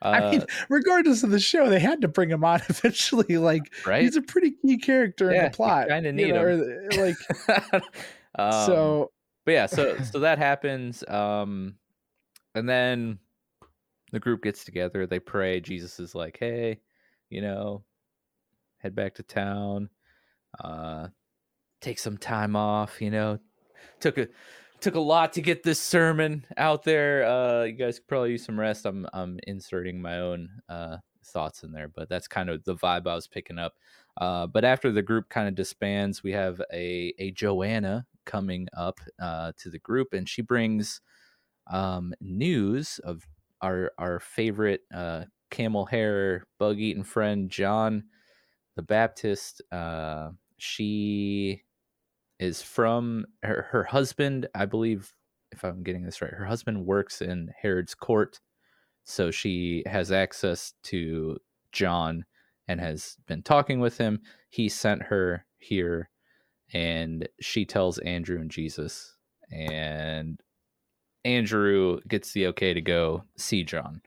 Uh, i mean regardless of the show they had to bring him on eventually like right? he's a pretty key character in the plot. kinda you need know, him. or, uh, like Um, so. but yeah so so that happens um and then the group gets together they pray jesus is like hey you know head back to town uh take some time off you know took a took a lot to get this sermon out there. Uh you guys could probably use some rest. I'm i'm inserting my own uh thoughts in there but that's kind of the vibe i was picking up. Uh but after the group kind of disbands we have a a joanna coming up uh to the group and she brings um news of our our favorite uh camel hair bug eating friend john the baptist. Uh she is from her, her husband i believe if i'm getting this right her husband works in herod's court so she has access to john and has been talking with him. He sent her here and she tells andrew and jesus and andrew gets the okay to go see john.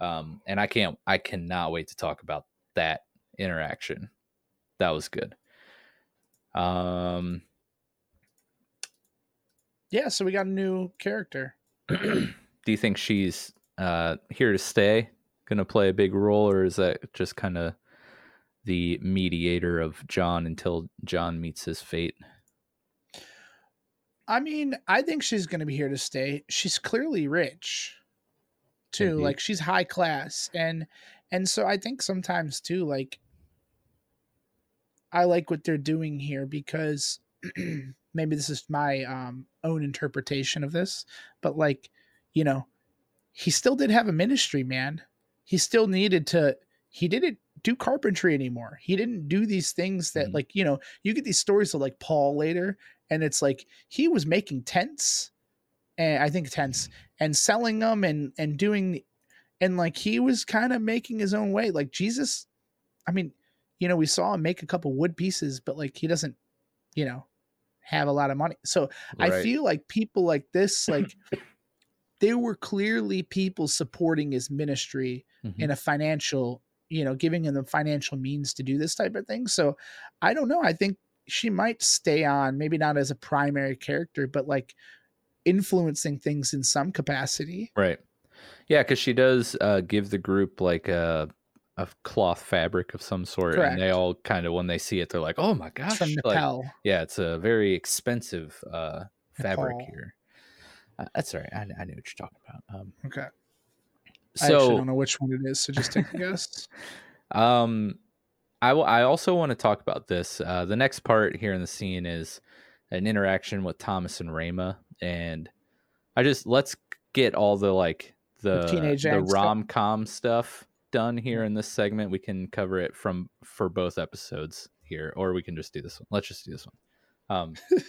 Um, and i can't i cannot wait to talk about that interaction. That was good. Um Yeah, so we got a new character. do you think she's uh here to stay gonna play a big role or is that just kind of the mediator of john until john meets his fate I mean, I think she's going to be here to stay. She's clearly rich, too. Indeed. Like she's high class, and and so I think sometimes too, like I like what they're doing here because maybe this is my um, own interpretation of this, but like you know, he still did have a ministry, man. He still needed to. He didn't do carpentry anymore. He didn't do these things that Mhm. like you know you get these stories of like Paul later, and it's like he was making tents, and I think tents and selling them and and doing, and like he was kind of making his own way. Like Jesus, I mean, you know, we saw him make a couple wood pieces, but like he doesn't, you know, have a lot of money. So I feel like people like this, like they were clearly people supporting his ministry Mhm. in a financial, you know, giving him the financial means to do this type of thing. So I don't know. I think she might stay on, maybe not as a primary character, but like influencing things in some capacity. Right. Yeah, because she does uh, give the group like a a cloth fabric of some sort, and they all kind of when they see it, they're like, "Oh my gosh!" from like, yeah, it's a very expensive uh, fabric Nepal. here. Uh, that's all right. I, I knew what you're talking about. Um, Okay. I actually don't know which one it is, so just take a guess. Um, I w- I also want to talk about this. Uh, the next part here in the scene is an interaction with Thomas and Rama, and I just let's get all the like the teenage the rom com stuff done here in this segment. We can cover it from for both episodes here, or we can just do this one. Let's just do this one. Um,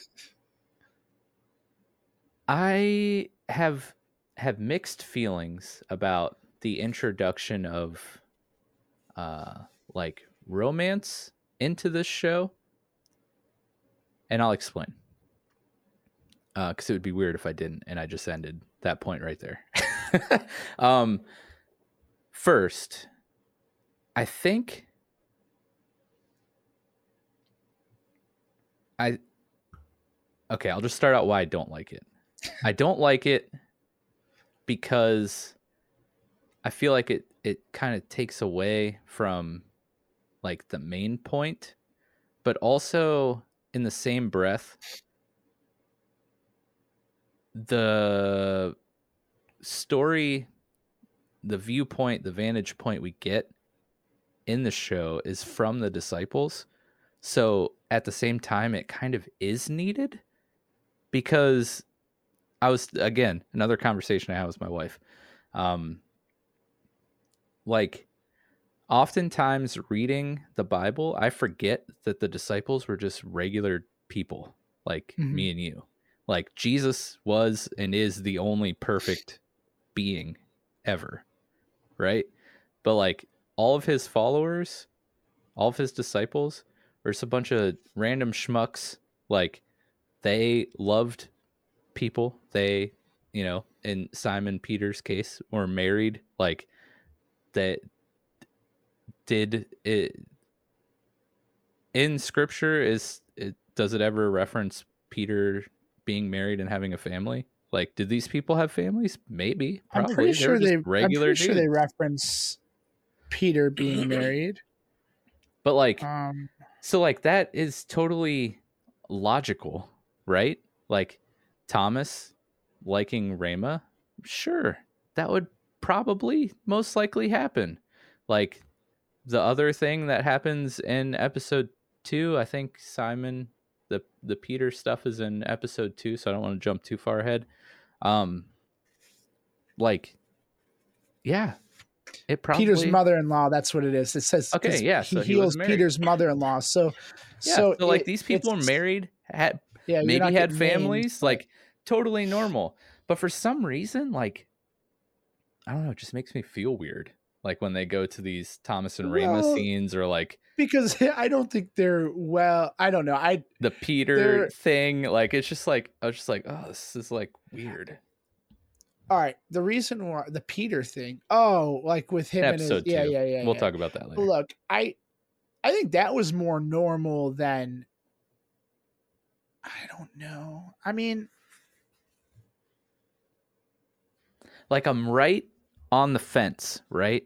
I have have mixed feelings about the introduction of uh like romance into this show and i'll explain uh because it would be weird if i didn't and i just ended that point right there um first i think i okay i'll just start out why i don't like it. I don't like it because I feel like it it kind of takes away from like the main point, but also in the same breath the story the viewpoint, the vantage point we get in the show is from the disciples. So at the same time it kind of is needed because I was again another conversation I had with my wife. Um, like oftentimes reading the Bible, I forget that the disciples were just regular people like Mhm. me and you. Like Jesus was and is the only perfect being ever, right? But like all of his followers, all of his disciples were just a bunch of random schmucks. Like they loved people. They, you know, in Simon Peter's case, were married. Like that did it in scripture is it does it ever reference Peter being married and having a family? Like, did these people have families? Maybe. I'm Probably. pretty They sure they. regular I'm pretty sure they reference Peter being married. But like, Um, So like that is totally logical, right? Like Thomas liking Rama, sure, that would probably most likely happen. Like the other thing that happens in episode 2, I think Simon the the Peter stuff is in episode 2, so I don't want to jump too far ahead. Um like yeah. It probably Peter's mother-in-law. That's what it is. It says okay, yeah, He so he heals. Peter's mother-in-law. So, yeah, so, so, like it- these people are married, had Yeah, maybe had getting named, families like totally normal but for some reason like i don't know it just makes me feel weird like when they go to these thomas and rama Well- scenes or like because I don't think they're well. I don't know. I the peter thing like it's just like i was just like oh this is like weird all right. The reason why the Peter thing. Oh, like with him and his, yeah, yeah, yeah. we'll yeah. talk about that later Look, I I think that was more normal than I don't know. I mean, like i'm right on the fence right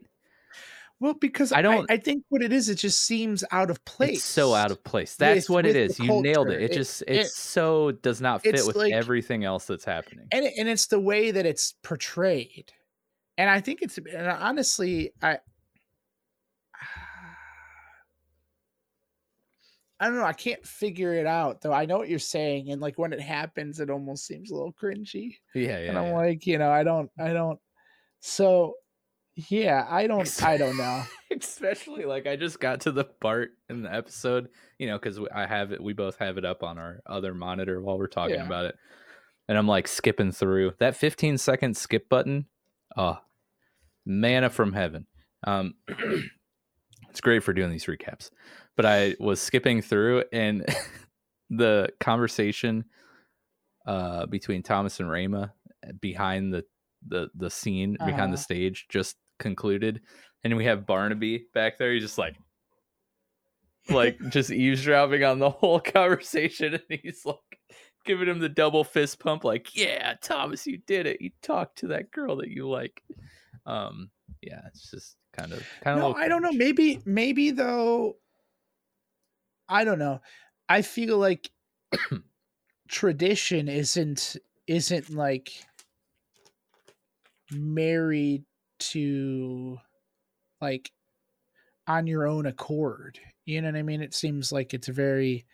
well, because I I don't- don't. I, think what it is, it just seems out of place. it's so out of place that's with- what it is you nailed it it It- just it, so does not fit with like- everything else that's happening and it, and it's the way that it's portrayed, and I think it's and honestly, I. I don't know. I can't figure it out though. I know what you're saying, and like when it happens, it almost seems a little cringy. yeah yeah, and I'm yeah. like, you know, I don't, I don't. So, yeah, I don't, I don't know. especially like I just got to the part in the episode, you know, because I have it, we both have it up on our other monitor while we're talking Yeah. about it, and I'm like skipping through that 15 second skip button. Oh, manna from heaven. Um, it's great for doing these recaps, but I was skipping through and the conversation uh, between Thomas and Rama behind the the the scene behind the Uh-huh. stage just concluded and we have Barnaby back there. He's just like, like just eavesdropping on the whole conversation, and he's like giving him the double fist pump, like, "Yeah, Thomas, you did it. You talked to that girl that you like." Um, yeah, it's just kind of kind no, of. I don't know. Maybe maybe though. I don't know. I feel like tradition isn't isn't like married to like on your own accord. You know what I mean? It seems like it's very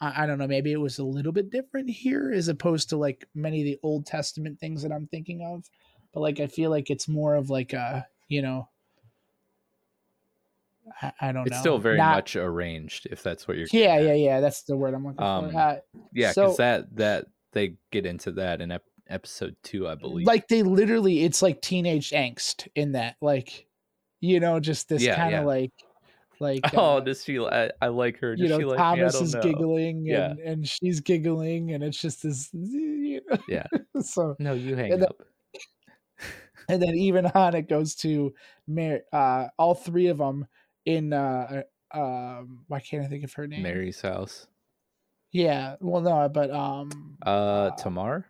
I, I don't know, maybe it was a little bit different here as opposed to like many of the Old Testament things that I'm thinking of. But like I feel like it's more of like a, you know, I, I don't It's know. still very Not- much arranged, if that's what you're. Yeah, yeah, yeah. That's the word I'm looking Um, for. Uh, yeah. So- Because that that they get into that in ep- episode two, I believe. like they literally it's like teenage angst in that like you know just this Yeah, kind of yeah. like like oh, uh, does she? I, I like her. Does you know she like thomas is know. giggling Yeah. and, and she's giggling and it's just this you know Yeah. so No, you hang And then- up. and then even on it goes to Mary, uh all three of them in uh um why can't i think of her name Mary's house. yeah well no but um Uh, Tamar.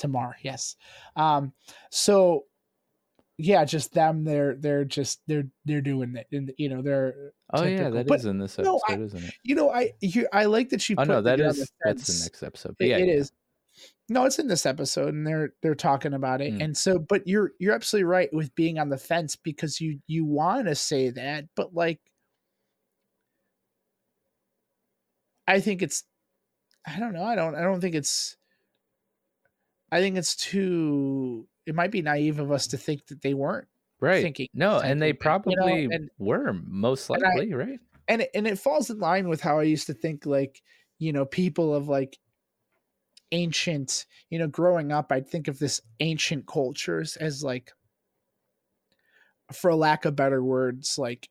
Tamar, yes. Um, so yeah, just them. They're they're just they're they're doing it, and you know they're Oh yeah, typical. that is But in this no, episode, I- isn't it? you know I you, I like that she. Oh put no, that is the that's the next episode. But yeah, it yeah. is. No, it's in this episode, and they're they're talking about it, Mm. and so but you're you're absolutely right with being on the fence because you you want to say that, but like, I think it's, I don't know, I don't I don't think it's, I think it's too. It might be naive of us to think that they weren't right. thinking no, same and they thing, you know, probably and- were most and I- likely, right? and it, and it falls in line with how I used to think like you know people of like ancient you know growing up I'd think of this ancient cultures as like for lack of better words like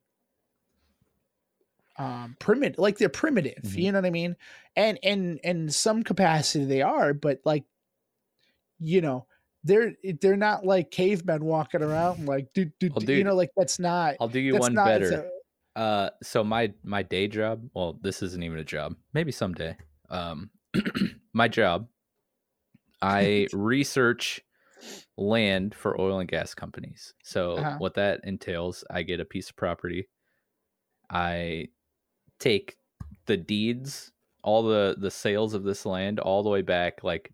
um primitive like they're primitive Mhm. you know what I mean and and in some capacity they are but like you know they're they're not like cavemen walking around like do, do, Well, you know like that's not I'll do you one not better. a- Uh, so my my day job. Well, this isn't even a job. Maybe someday. Um, my job. I research land for oil and gas companies. So Uh-huh. what that entails, I get a piece of property. I take the deeds, all the the sales of this land, all the way back. Like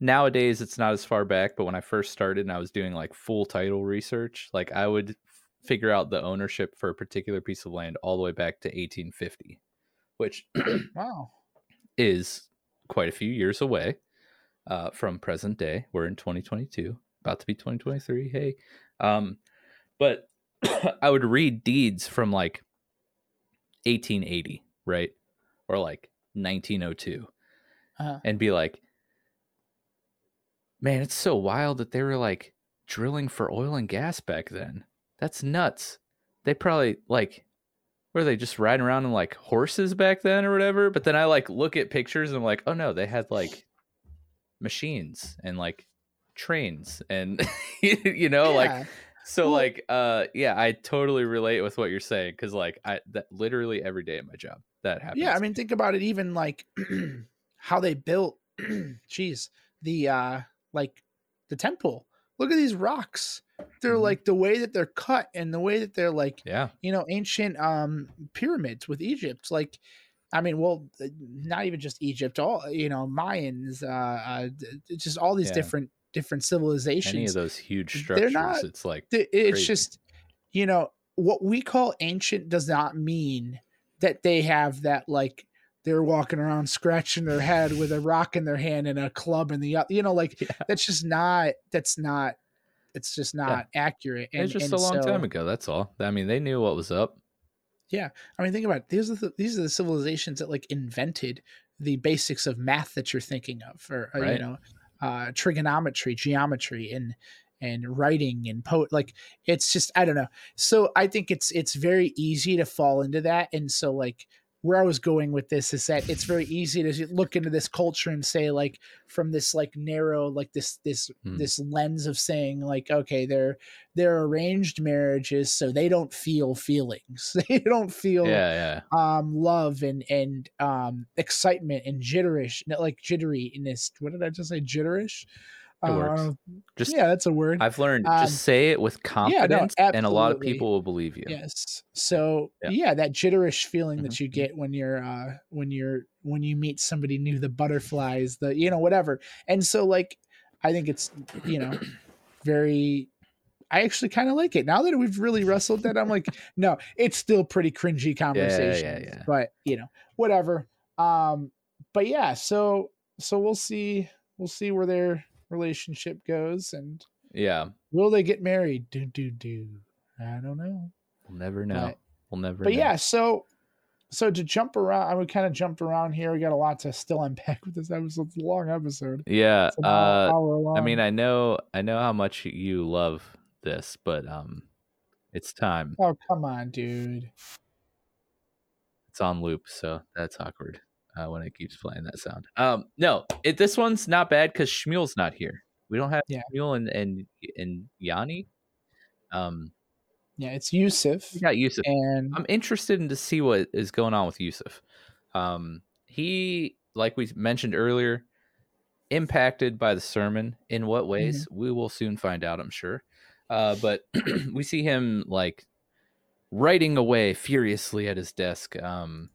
nowadays, it's not as far back, but when I first started and I was doing like full title research, like I would figure out the ownership for a particular piece of land all the way back to 1850, which wow is quite a few years away uh, from present day. We're in 2022, about to be 2023. Hey, um, but I would read deeds from like 1880, right, or like 1902, Uh-huh. and be like, "Man, it's so wild that they were like drilling for oil and gas back then. That's nuts. They probably like." Were they just riding around on like horses back then or whatever? But then I like look at pictures and I'm like, oh no, they had like machines and like trains and you know like so Well- like uh yeah i totally relate with what you're saying because like i that literally every day at my job that happens Yeah, I mean, think about it. Even like how they built, jeez, the uh like the temple. Look at these rocks. They're Mhm. like the way that they're cut and the way that they're like yeah you know ancient um pyramids with Egypt. Like, I mean, well, not even just Egypt. All you know, Mayans, uh, uh just all these Yeah. different different any civilizations. of those huge structures, They're not- it's like it's crazy. just you know what we call ancient does not mean that they have that like they're walking around scratching their head with a rock in their hand and a club in the other you know like Yeah. that's just not that's not it's just not accurate and it's just a long so- time ago that's all. I mean they knew what was up. Yeah, i mean think about it these are the, these are the civilizations that like invented the basics of math that you're thinking of or uh, you know uh trigonometry geometry and and writing and poet like it's just i don't know. So i think it's it's very easy to fall into that and so like where i was going with this is that it's very easy to look into this culture and say like from this like narrow like this this Hmm. this lens of saying like okay they're they're arranged marriages so they don't feel feelings. They don't feel yeah yeah. um love and and um excitement and jitterish like jitteriness what did i just say? Jitterish It Uh, works. Just yeah, that's a word. I've learned Um, just say it with confidence, and a lot of people will believe you. Yes. So Yeah. yeah, that jitterish feeling that Mhm. you get when you're uh when you're when you meet somebody new, the butterflies, the you know, whatever. And so like I think it's you know very I actually kind of like it. Now that we've really wrestled that, I'm like, no, it's still pretty cringy conversation. yeah. But you know, whatever. Um, but yeah, so so we'll see we'll see where their relationship goes and Yeah, will they get married? Do do do. I don't know. we'll never know. But- we'll never. but know. yeah so so to jump around i would kind of jump around here we got a lot to still unpack with this episode it's a long episode yeah. it's an hour, Uh, hour long I mean, I know, I know how much you love this, but um, it's time. oh come on dude It's on loop, so that's awkward uh, when it keeps playing that sound. Um, no, it this one's not bad because Shmuel's not here. We don't have Yeah. Shmuel and and and Yanni. Um, yeah it's yusuf got Yusuf. and I'm interested in to see what is going on with Yusuf. Um, he, like we mentioned earlier, impacted by the sermon. In what ways? We will soon find out, I'm sure. Uh, but we see him like writing away furiously at his desk. Um,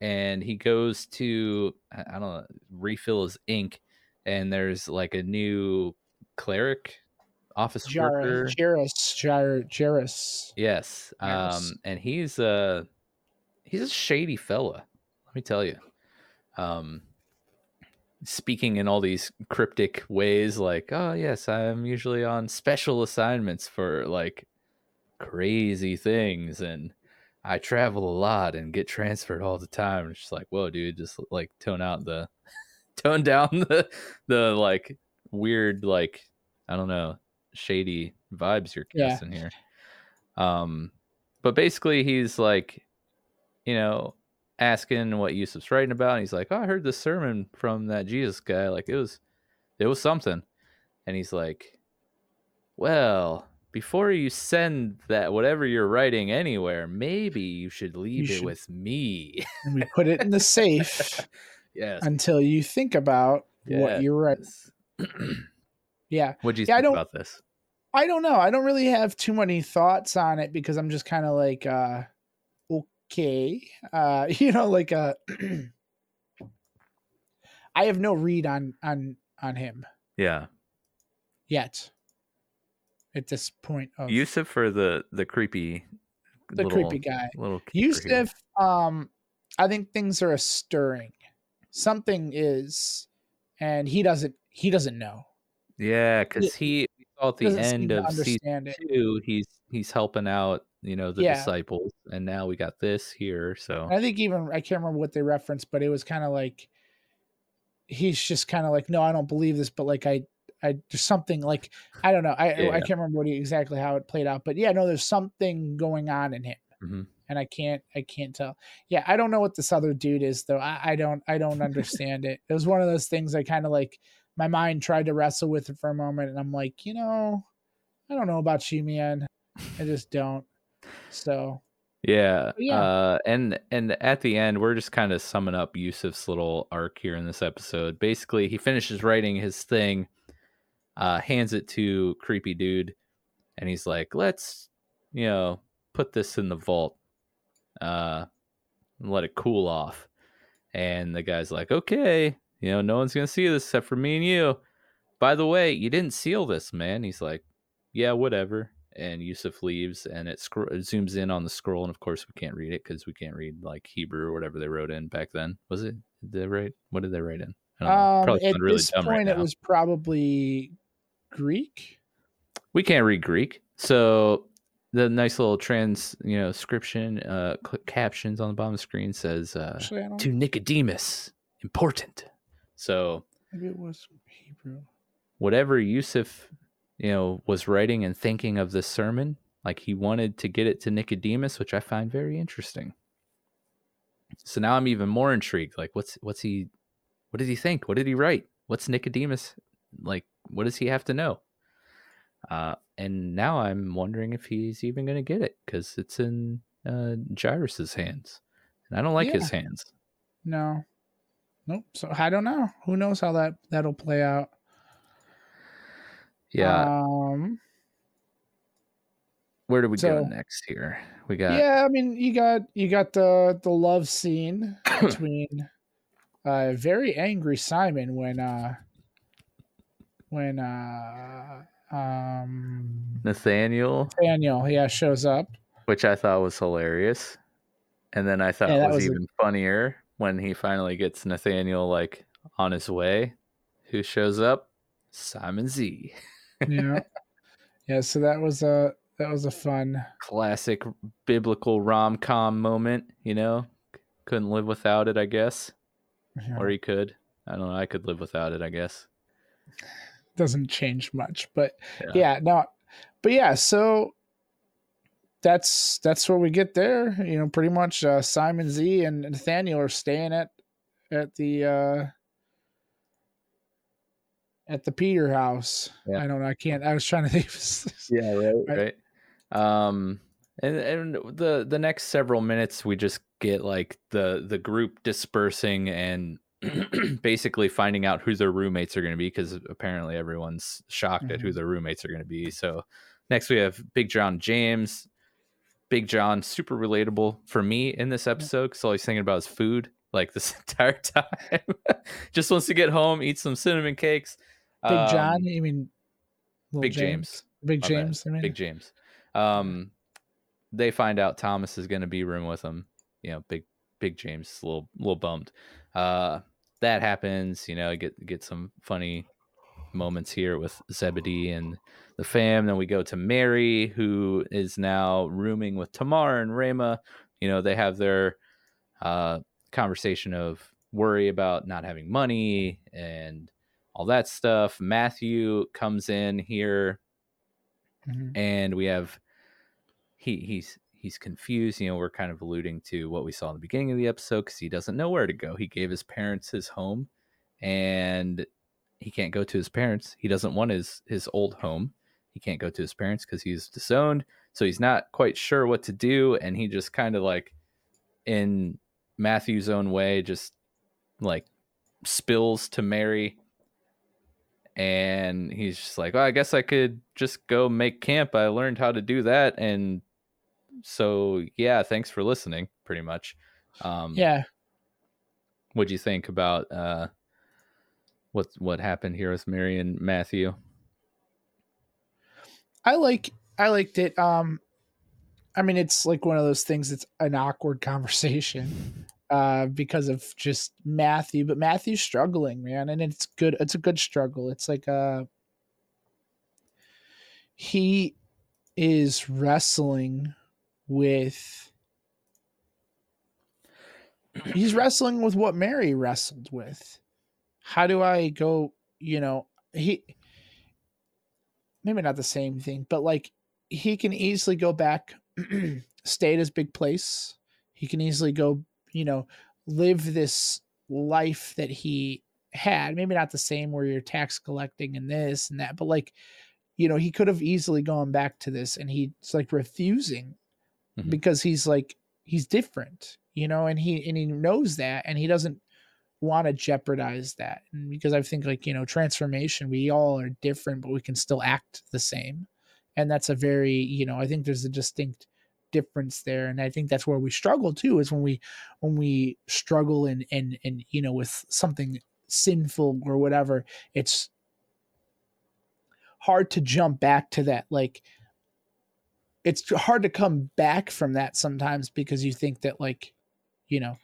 and he goes to I don't know refill his ink, and there's like a new cleric, office worker. jairus jairus jairus Yes. Yes. Um, and he's a he's a shady fella. Let me tell you. Um, speaking in all these cryptic ways, like, oh yes, I'm usually on special assignments for like crazy things, and I travel a lot and get transferred all the time. It's just like, whoa, dude, just like tone out the tone down the the like weird like I don't know shady vibes you're Yeah. casting here. Um, but basically, he's like, you know, asking what Yusuf's writing about. And he's like, "Oh, I heard this sermon from that Jesus guy. Like it was, it was something." And he's like, "Well, before you send that whatever you're writing anywhere, maybe you should leave it should- with me." and we put it in the safe yes. until you think about what you're writing. yeah What do you Yeah, I think don't- about this? I don't know. I don't really have too many thoughts on it because I'm just kind of like, uh, okay, uh, you know, like, uh, I have no read on on on him Yeah, yet. At this point of Yusuf or the the creepy, the little, creepy guy, little? Yusuf, um, I think things are stirring. Something is, and he doesn't. He doesn't know. Yeah, because he at the end of season it. two, he's he's helping out, you know, the Yeah. disciples, and now we got this here. So And I think even I can't remember what they referenced, but it was kind of like he's just kind of like, no, I don't believe this, but like I, I just something like I don't know, I Yeah. I can't remember what he, exactly how it played out, but yeah, no, there's something going on in him, Mhm. and I can't I can't tell. Yeah, I don't know what this other dude is though. I, I don't I don't understand it. It was one of those things I kind of like my mind tried to wrestle with it for a moment, and I'm like, you know, I don't know about you, man. I just don't. So yeah, yeah. Uh, and and at the end, we're just kind of summing up Yusuf's little arc here in this episode. Basically, he finishes writing his thing, uh, hands it to creepy dude, and he's like, "Let's, you know, put this in the vault, uh, and let it cool off." And the guy's like, "Okay, you know, no one's gonna see this except for me and you." By the way, you didn't seal this, man. He's like, "Yeah, whatever." And Yusuf leaves, and it, scro- it zooms in on the scroll, and of course we can't read it because we can't read like Hebrew or whatever they wrote in back then. Was it? Did they write? What did they write in? I don't know. um, at really this point, right it was probably Greek. we can't read Greek, so the nice little trans, you know, description, uh, cl- captions on the bottom of the screen says uh, Actually, to Nicodemus, important. So Maybe it was Hebrew. whatever Yusuf, you know, was writing and thinking of this sermon, like he wanted to get it to Nicodemus, which I find very interesting. So now I'm even more intrigued. Like, what's what's he? What did he think? What did he write? What's Nicodemus like? What does he have to know? Uh, and now I'm wondering if he's even going to get it because it's in uh, Jairus's hands, and I don't like his hands. No. Nope. So I don't know. Who knows how that that'll play out. Yeah. Um, Where do we go next here? We got yeah, I mean, you got you got the the love scene between uh very angry Simon when uh when uh um Nathaniel, Daniel yeah shows up. which I thought was hilarious. And then I thought Yeah, was, was a- even funnier when he finally gets Nathaniel like on his way. Who shows up? Simon Z. Yeah. yeah, so that was a that was a fun Classic biblical rom com moment, you know? Couldn't live without it, I guess. know, Or he could. I don't know. I could live without it, I guess. Doesn't change much, but Yeah. yeah, no but yeah, so that's that's where we get there. You know, pretty much uh Simon Z and Nathaniel are staying at at the uh at the Peter house. Yeah. I don't know. I can't. I was trying to think. Yeah, right. Right. Right. Um and and the the next several minutes we just get like the the group dispersing and basically finding out who their roommates are going to be because apparently everyone's shocked at who Mhm. their roommates are going to be. So next we have Big John James. Big John super relatable for me in this episode because all he's thinking about is food like this entire time. just wants to get home, eat some cinnamon cakes. Big Um, John. You mean Big James. Big My. James. I mean, Big James. Um, they find out Thomas is going to be room with him. You know, big Big James is a little little bummed. Uh, that happens. You know, get get some funny moments here with Zebedee and the fam. Then we go to Mary, who is now rooming with Tamar and Rama. You know, they have their uh, conversation of worry about not having money and all that stuff. Matthew comes in here mhm. and we have he he's he's confused you know we're kind of alluding to what we saw in the beginning of the episode because he doesn't know where to go. He gave his parents his home and he can't go to his parents. He doesn't want his his old home. He can't go to his parents because he's disowned so he's not quite sure what to do and he just kind of like in matthew's own way just like spills to mary and he's just like, well, I guess I could just go make camp. I learned how to do that, and so yeah, thanks for listening. Pretty much. Um, yeah. What'd you think about uh, what what happened here with Mary and Matthew? I like I liked it. Um I mean it's like one of those things that's an awkward conversation uh because of just Matthew, but Matthew's struggling, man, and it's good it's a good struggle. It's like uh he is wrestling with he's wrestling with what Mary wrestled with. How do I go, you know, he maybe not the same thing, but like he can easily go back, stay at his big place. He can easily go, you know, live this life that he had. Maybe not the same where you're tax collecting and this and that, but like, you know, he could have easily gone back to this and he's like refusing Mhm. because he's like, he's different, you know, and he, and he knows that and he doesn't want to jeopardize that and because i think like you know transformation we all are different but we can still act the same and that's a very you know i think there's a distinct difference there and i think that's where we struggle too is when we when we struggle and and and you know with something sinful or whatever it's hard to jump back to that like it's hard to come back from that sometimes because you think that like you know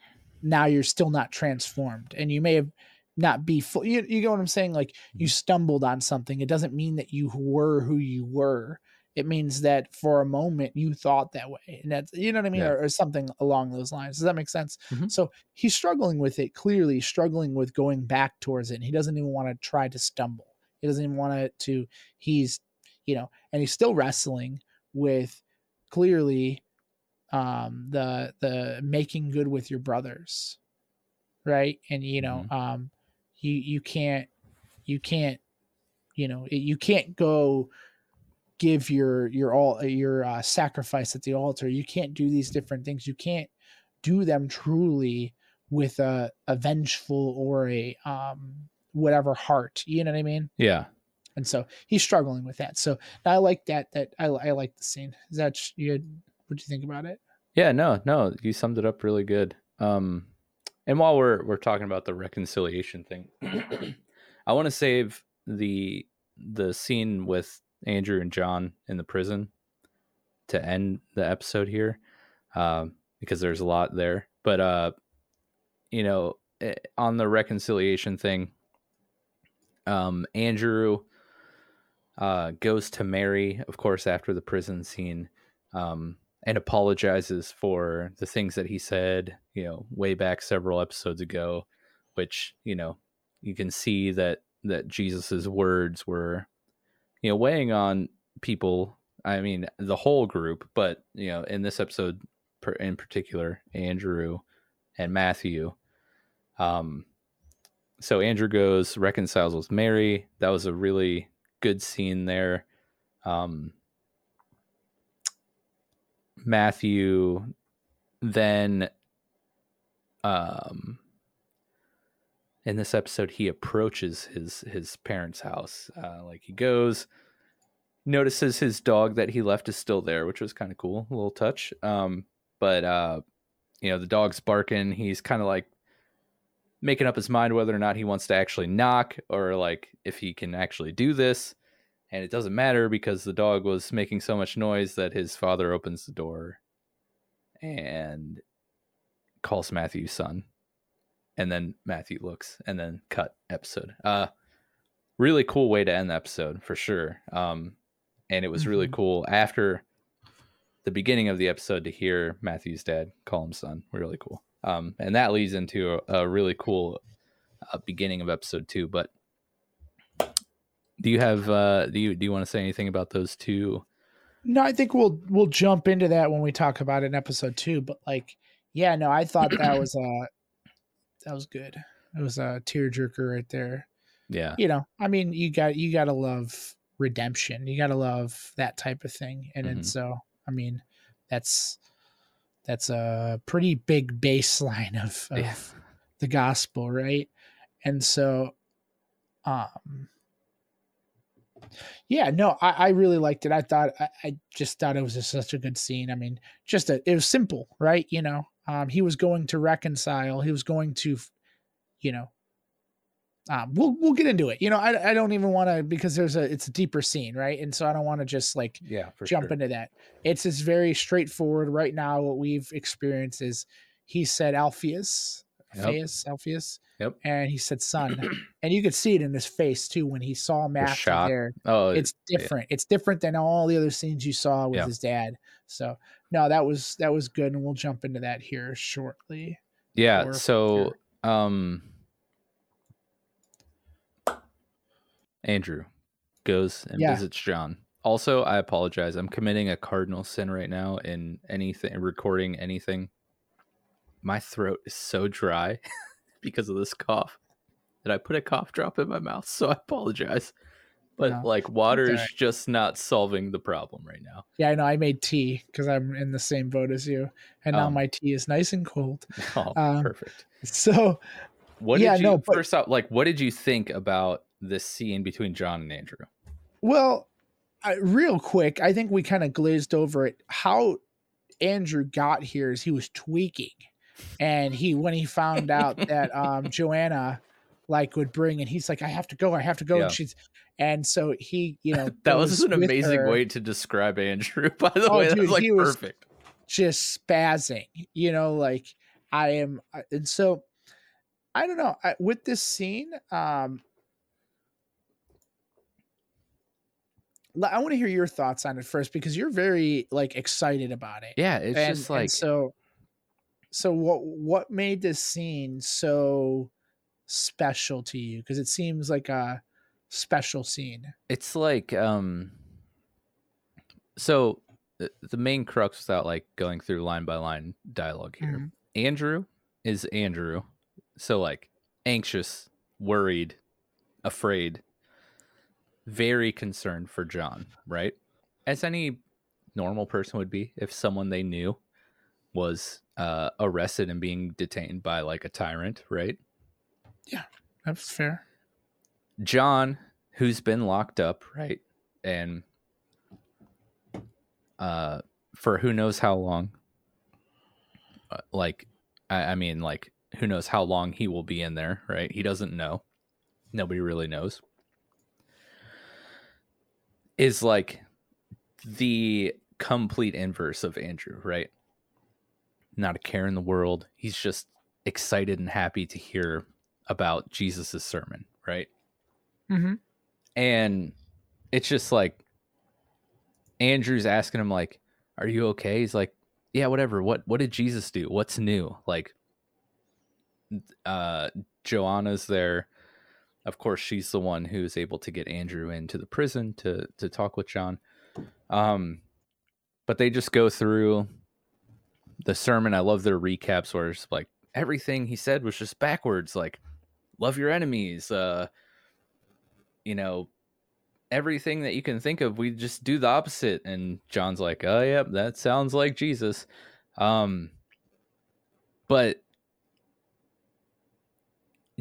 now you're still not transformed and you may have not be full you, you get what i'm saying? Like you stumbled on something. It doesn't mean that you were who you were. It means that for a moment you thought that way and that's you know what i mean? Yeah. or, or something along those lines. Does that make sense? Mhm. so he's struggling with it clearly struggling with going back towards it and he doesn't even want to try to stumble. He doesn't even want to to he's you know and he's still wrestling with clearly um the the making good with your brothers right? And you know um you you can't you can't you know it- you can't go give your your all your uh, sacrifice at the altar. You can't do these different things. You can't do them truly with a, a vengeful or a um whatever heart. You know what i mean? Yeah, and so he's struggling with that. So I like that. That I, I like the scene. Is that you? What do you think about it? Yeah, no, no, you summed it up really good. Um, and while we're we're talking about the reconciliation thing, I want to save the the scene with Andrew and John in the prison to end the episode here, um, because there's a lot there. But uh, you know, eh, on the reconciliation thing, um, Andrew uh, goes to Mary, of course, after the prison scene, um, and apologizes for the things that he said, you know, way back several episodes ago, which you know you can see that that Jesus's words were, you know, weighing on people. I mean, the whole group, but you know, in this episode, in particular, Andrew and Matthew. Um, so Andrew goes reconciles with Mary. That was a really good scene there. Um, Matthew then um in this episode he approaches his his parents' house. Uh, like he goes, notices his dog that he left is still there, which was kind of cool, a little touch. Um, but uh, you know the dog's barking. He's kind of like making up his mind whether or not he wants to actually knock or like if he can actually do this. And it doesn't matter because the dog was making so much noise that his father opens the door and calls Matthew's son. And then Matthew looks and then cut episode. Uh really cool way to end the episode for sure. Um and it was really Mhm. cool after the beginning of the episode to hear Matthew's dad call him son. Really cool. Um, and that leads into a, a really cool uh, beginning of episode two. But do you have uh, do you do you want to say anything about those two? No, I think we'll we'll jump into that when we talk about it in episode two. But like, yeah, no, I thought that was uh that was good. It was a tearjerker right there. Yeah, You know, I mean, you got you got to love redemption. You got to love that type of thing. And then Mhm. so, I mean, that's that's a pretty big baseline of, of Yeah. the gospel, right? And so, um, yeah, no, I, I really liked it. I thought I, I just thought it was just such a good scene. I mean, just a, it was simple, right? You know, um, he was going to reconcile. He was going to, you know, um, we'll we'll get into it. You know, I I don't even want to because there's a it's a deeper scene, right? And so I don't want to just like yeah, jump sure. into that. It's just very straightforward. Right now, what we've experienced is he said Alpheus, Yep. Alpheus, Alpheus, Yep. and he said son, and you could see it in his face too when he saw Matthew shock. there. Oh, It's different. It's different than all the other scenes you saw with Yeah. his dad. So no, that was that was good, and we'll jump into that here shortly. yeah. So, um, Andrew goes and Yeah. visits John. Also, I apologize. I'm committing a cardinal sin right now in anything recording anything. My throat is so dry because of this cough that I put a cough drop in my mouth. So I apologize. But No, like water is just not solving the problem right now. Yeah, I know. I made tea because I'm in the same boat as you, and now Um, my tea is nice and cold. Oh, Um, perfect. So What yeah, did you no, but- first off like what did you think about this scene between John and Andrew? Well, I, real quick, I think we kind of glazed over it. How Andrew got here is he was tweaking, and he when he found out that um, Joanna like would bring, and he's like, "I have to go, I have to go," Yeah. and she's, and so he, you know, That was an amazing her, way to describe Andrew, by the Oh, way. That dude, was like he was- perfect. just spazzing, you know, like I am, and so I don't know I, with this scene. um I want to hear your thoughts on it first because you're very like excited about it. Yeah, it's and, just like so so what what made this scene so special to you because it seems like a special scene it's like um so the, the main crux without like going through line by line dialogue here. Mhm. Andrew is Andrew. So like anxious, worried, afraid, very concerned for John, right? As any normal person would be if someone they knew was uh, arrested and being detained by like a tyrant, right? Yeah, that's fair John who's been locked up, right? And uh for who knows how long. Uh, like I, I mean like who knows how long he will be in there, right? He doesn't know. Nobody really knows. Is like the complete inverse of Andrew, right? Not a care in the world. He's just excited and happy to hear about Jesus's sermon, right? Mm-hmm. And it's just like Andrew's asking him, like, "Are you okay?" He's like, "Yeah, whatever. What What did Jesus do? What's new?" Like, uh, Joanna's there. Of course, she's the one who's able to get Andrew into the prison to to talk with John. Um, but they just go through the sermon. I love their recaps where it's like everything he said was just backwards. Like, love your enemies. Uh, you know, everything that you can think of, we just do the opposite. And John's like, oh, yep, that sounds like Jesus. Um, but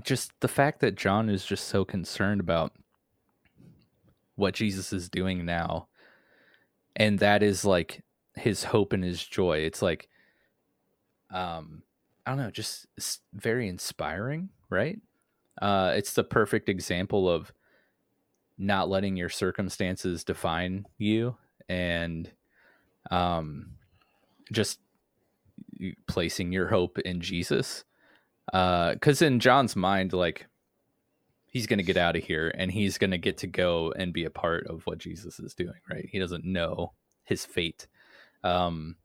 just the fact that John is just so concerned about what Jesus is doing now and that is like his hope and his joy. It's like um i don't know just very inspiring right? Uh it's the perfect example of not letting your circumstances define you and um just placing your hope in jesus uh cuz in john's mind like he's going to get out of here and he's going to get to go and be a part of what Jesus is doing, right? He doesn't know his fate. Um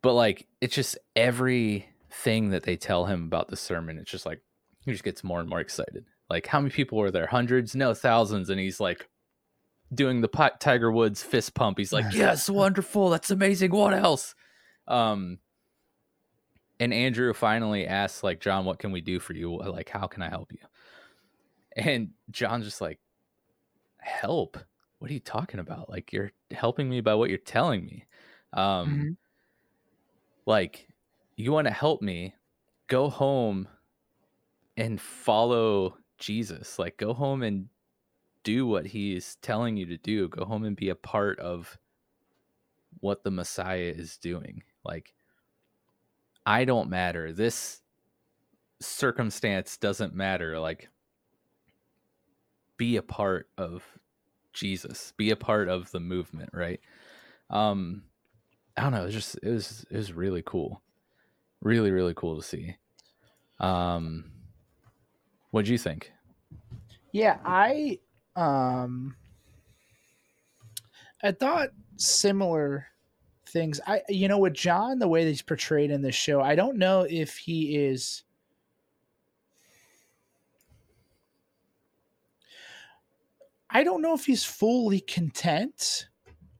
but like it's just everything that they tell him about the sermon, it's just like he just gets more and more excited. Like how many people were there? Hundreds? No, thousands and he's like doing the Tiger Woods fist pump. He's like, "Yes, wonderful. That's amazing. What else?" Um and Andrew finally asks, like, John, what can we do for you? Like, how can I help you? And John's just like, help? What are you talking about? Like, you're helping me by what you're telling me. Um, mm-hmm. like, you want to help me? Go home and follow Jesus. Like, go home and do what he's telling you to do. Go home and be a part of what the Messiah is doing. Like, I don't matter. This circumstance doesn't matter. Like, be a part of Jesus. Be a part of the movement, right? Um, I don't know. It was just it was it was really cool, really really cool to see. Um, what do you think? Yeah, I um, I thought similar things. I you know with John, the way that he's portrayed in this show, I don't know if he is. I don't know if he's fully content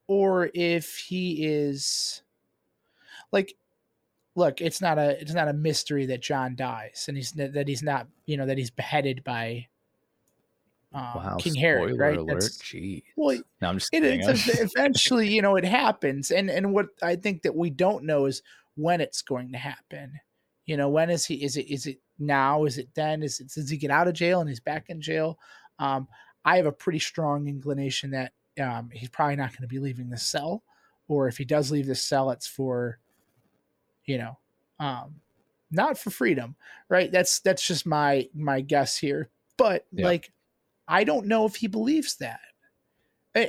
or if he is like look it's not a it's not a mystery that john dies and he's that he's not you know that he's beheaded by um, wow, King Herod, right? Alert. That's Jeez. well, no, I'm just it, eventually, you know, it happens, and and what I think that we don't know is when it's going to happen. You know, when is he? Is it is it now? Is it then? Is it does he get out of jail and he's back in jail? Um, I have a pretty strong inclination that um, he's probably not going to be leaving the cell, or if he does leave the cell, it's for, you know, um, not for freedom, right? That's that's just my my guess here. But yeah. like I don't know if he believes that.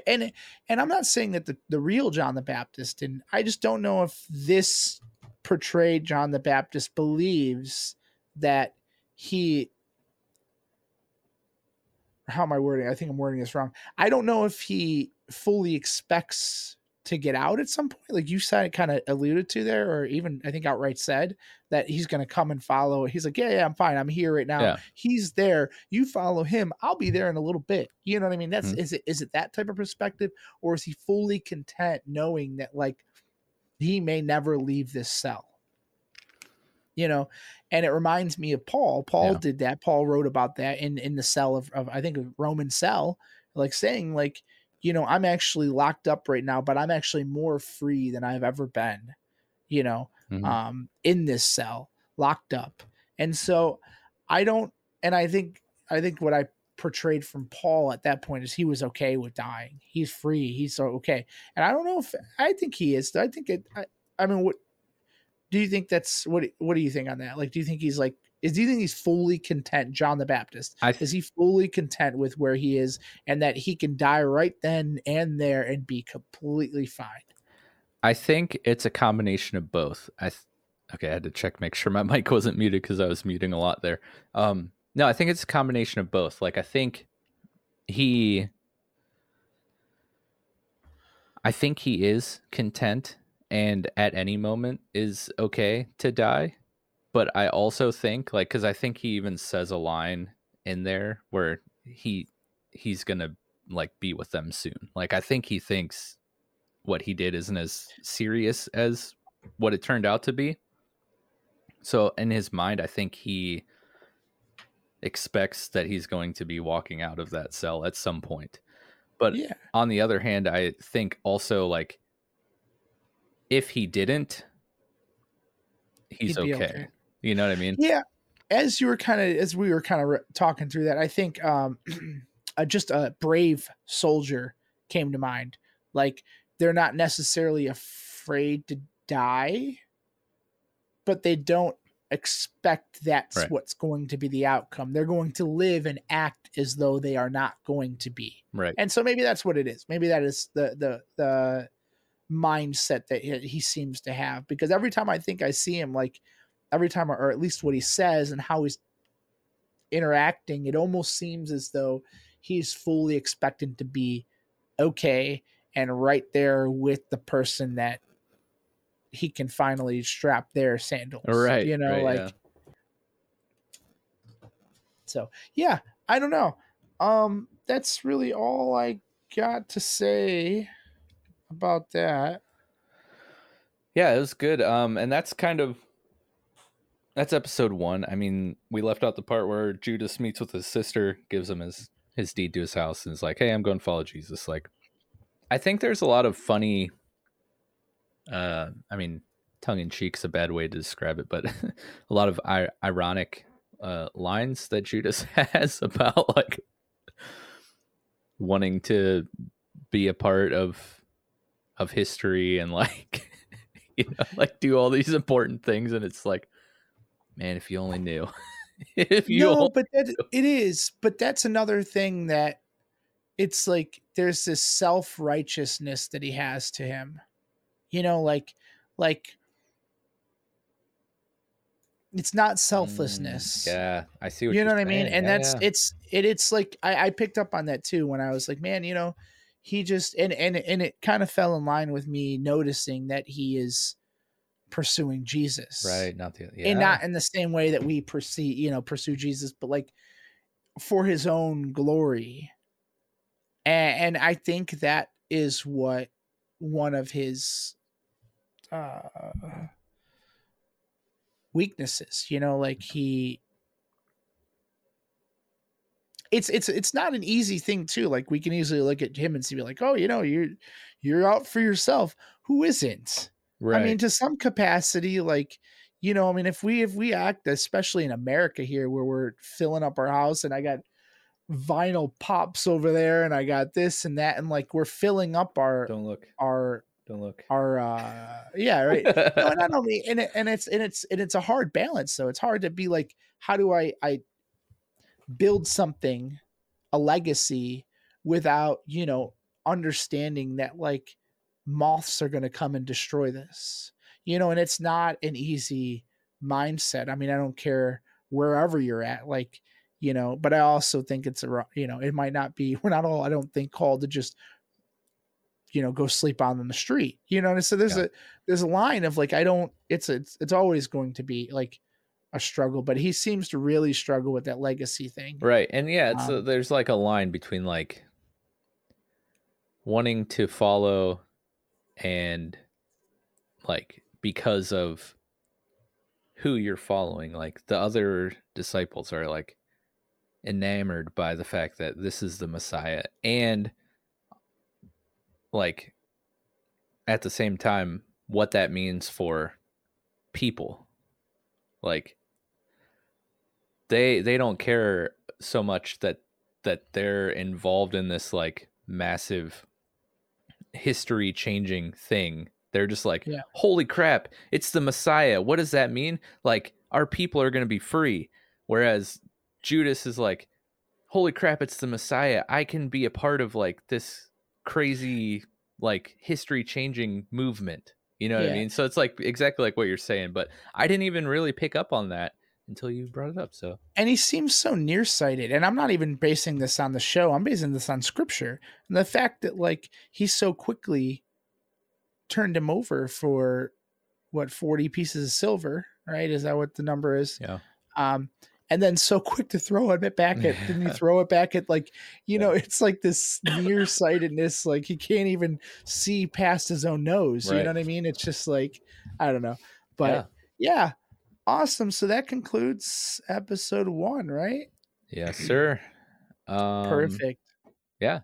And and I'm not saying that the, the real John the Baptist and I just don't know if this portrayed John the Baptist believes that he how am I wording? I think I'm wording this wrong. I don't know if he fully expects to get out at some point. Like you said, kind of alluded to there, or even I think outright said that he's going to come and follow. He's like, yeah, yeah, I'm fine. I'm here right now. Yeah. He's there. You follow him. I'll be there in a little bit. You know what I mean? That's mm-hmm. is it is it that type of perspective, or is he fully content knowing that like he may never leave this cell? You know, and it reminds me of Paul. Paul yeah. did that. Paul wrote about that in in the cell of, of I think a Roman cell, like saying like you know, I'm actually locked up right now, but I'm actually more free than I've ever been, you know, mm-hmm. um, in this cell, locked up. And so I don't, and I think, I think what I portrayed from Paul at that point is he was okay with dying. He's free. He's okay. And I don't know if I think he is. I think it. I, I mean, what do you think? That's what? What do you think on that? Like, do you think he's like? Is do you think he's fully content, John the Baptist? Th- is he fully content with where he is, and that he can die right then and there and be completely fine? I think it's a combination of both. I th- okay, I had to check make sure my mic wasn't muted because I was muting a lot there. Um, no, I think it's a combination of both. Like I think he I think he is content and at any moment is okay to die. But I also think like cuz I think he even says a line in there where he he's going to like be with them soon. Like I think he thinks what he did isn't as serious as what it turned out to be. So in his mind, I think he expects that he's going to be walking out of that cell at some point. But Yeah, on the other hand, I think also like if he didn't, he's okay. okay. You know what I mean? yeah. As you were kind of as we were kind of re- talking through that, I think um, uh, just a brave soldier came to mind. Like they're not necessarily afraid to die, but they don't expect that's Right. what's going to be the outcome. They're going to live and act as though they are not going to be. Right. And so maybe that's what it is. Maybe that is the the the mindset that he he seems to have because every time I think I see him like every time or at least what he says and how he's interacting it almost seems as though he's fully expected to be okay and right there with the person that he can finally strap their sandals Right. you know right, like yeah. so yeah, I don't know. Um, that's really all I got to say about that. Yeah, it was good. Um, and that's kind of that's episode one. I mean, we left out the part where Judas meets with his sister, gives him his his deed to his house, and is like, "Hey, I'm going to follow Jesus." Like, I think there's a lot of funny. Uh, I mean, tongue in cheek's a bad way to describe it, but a lot of I- ironic uh, lines that Judas has about like wanting to be a part of of history and like you know like do all these important things and it's like man if you only knew if you no, but that it is. But that's another thing that it's like there's this self righteousness that he has to him. You know, like like it's not selflessness. Mm, yeah i see what you know what I mean? And Yeah, that's yeah. it's it it's like I, I picked up on that too when I was like, man, you know, he just and and and it kind of fell in line with me noticing that he is pursuing Jesus. right not the yeah And not in the same way that we pursue, you know, pursue Jesus, but like for his own glory. And, and I think that is what one of his uh weaknesses, you know, like he it's it's it's not an easy thing too. Like we can easily look at him and see like, oh, you know, you're you're out for yourself. Who isn't? Right I mean, to some capacity, like you know, I mean, if we if we act, especially in America here, where we're filling up our house, and I got vinyl pops over there, and I got this and that, and like we're filling up our don't look our don't look our uh yeah right. no, not only and it, and it's and it's and it's a hard balance. So it's hard to be like, how do I I build something, a legacy, without you know understanding that like moths are going to come and destroy this you know and it's not an easy mindset i mean i don't care wherever you're at like you know but i also think it's a you know it might not be we're not all i don't think called to just you know go sleep on in the street you know and so there's Yeah. a there's a line of like i don't it's it's it's always going to be like a struggle but he seems to really struggle with that legacy thing right and yeah it's a, Um, there's like a line between like wanting to follow and like because of who you're following like the other disciples are like enamored by the fact that this is the messiah and like at the same time what that means for people. Like they they don't care so much that that they're involved in this like massive history changing thing. They're just like, Yeah. holy crap, it's the Messiah. What does that mean? Like, our people are going to be free. Whereas Judas is like, holy crap, it's the Messiah. I can be a part of like this crazy, like history changing movement. You know what I mean? So it's like exactly like what you're saying, but I didn't even really pick up on that until you brought it up. So. And he seems so nearsighted and i'm not even basing this on the show i'm basing this on scripture. And the fact that like he so quickly turned him over for what 40 pieces of silver right? Is that what the number is? Yeah, um and then so quick to throw it back at didn't he throw it back at like you know it's like this nearsightedness like he can't even see past his own nose you know what i mean? It's just like i don't know. But yeah awesome so that concludes episode one right? Yes, sir. Um, perfect. Yeah,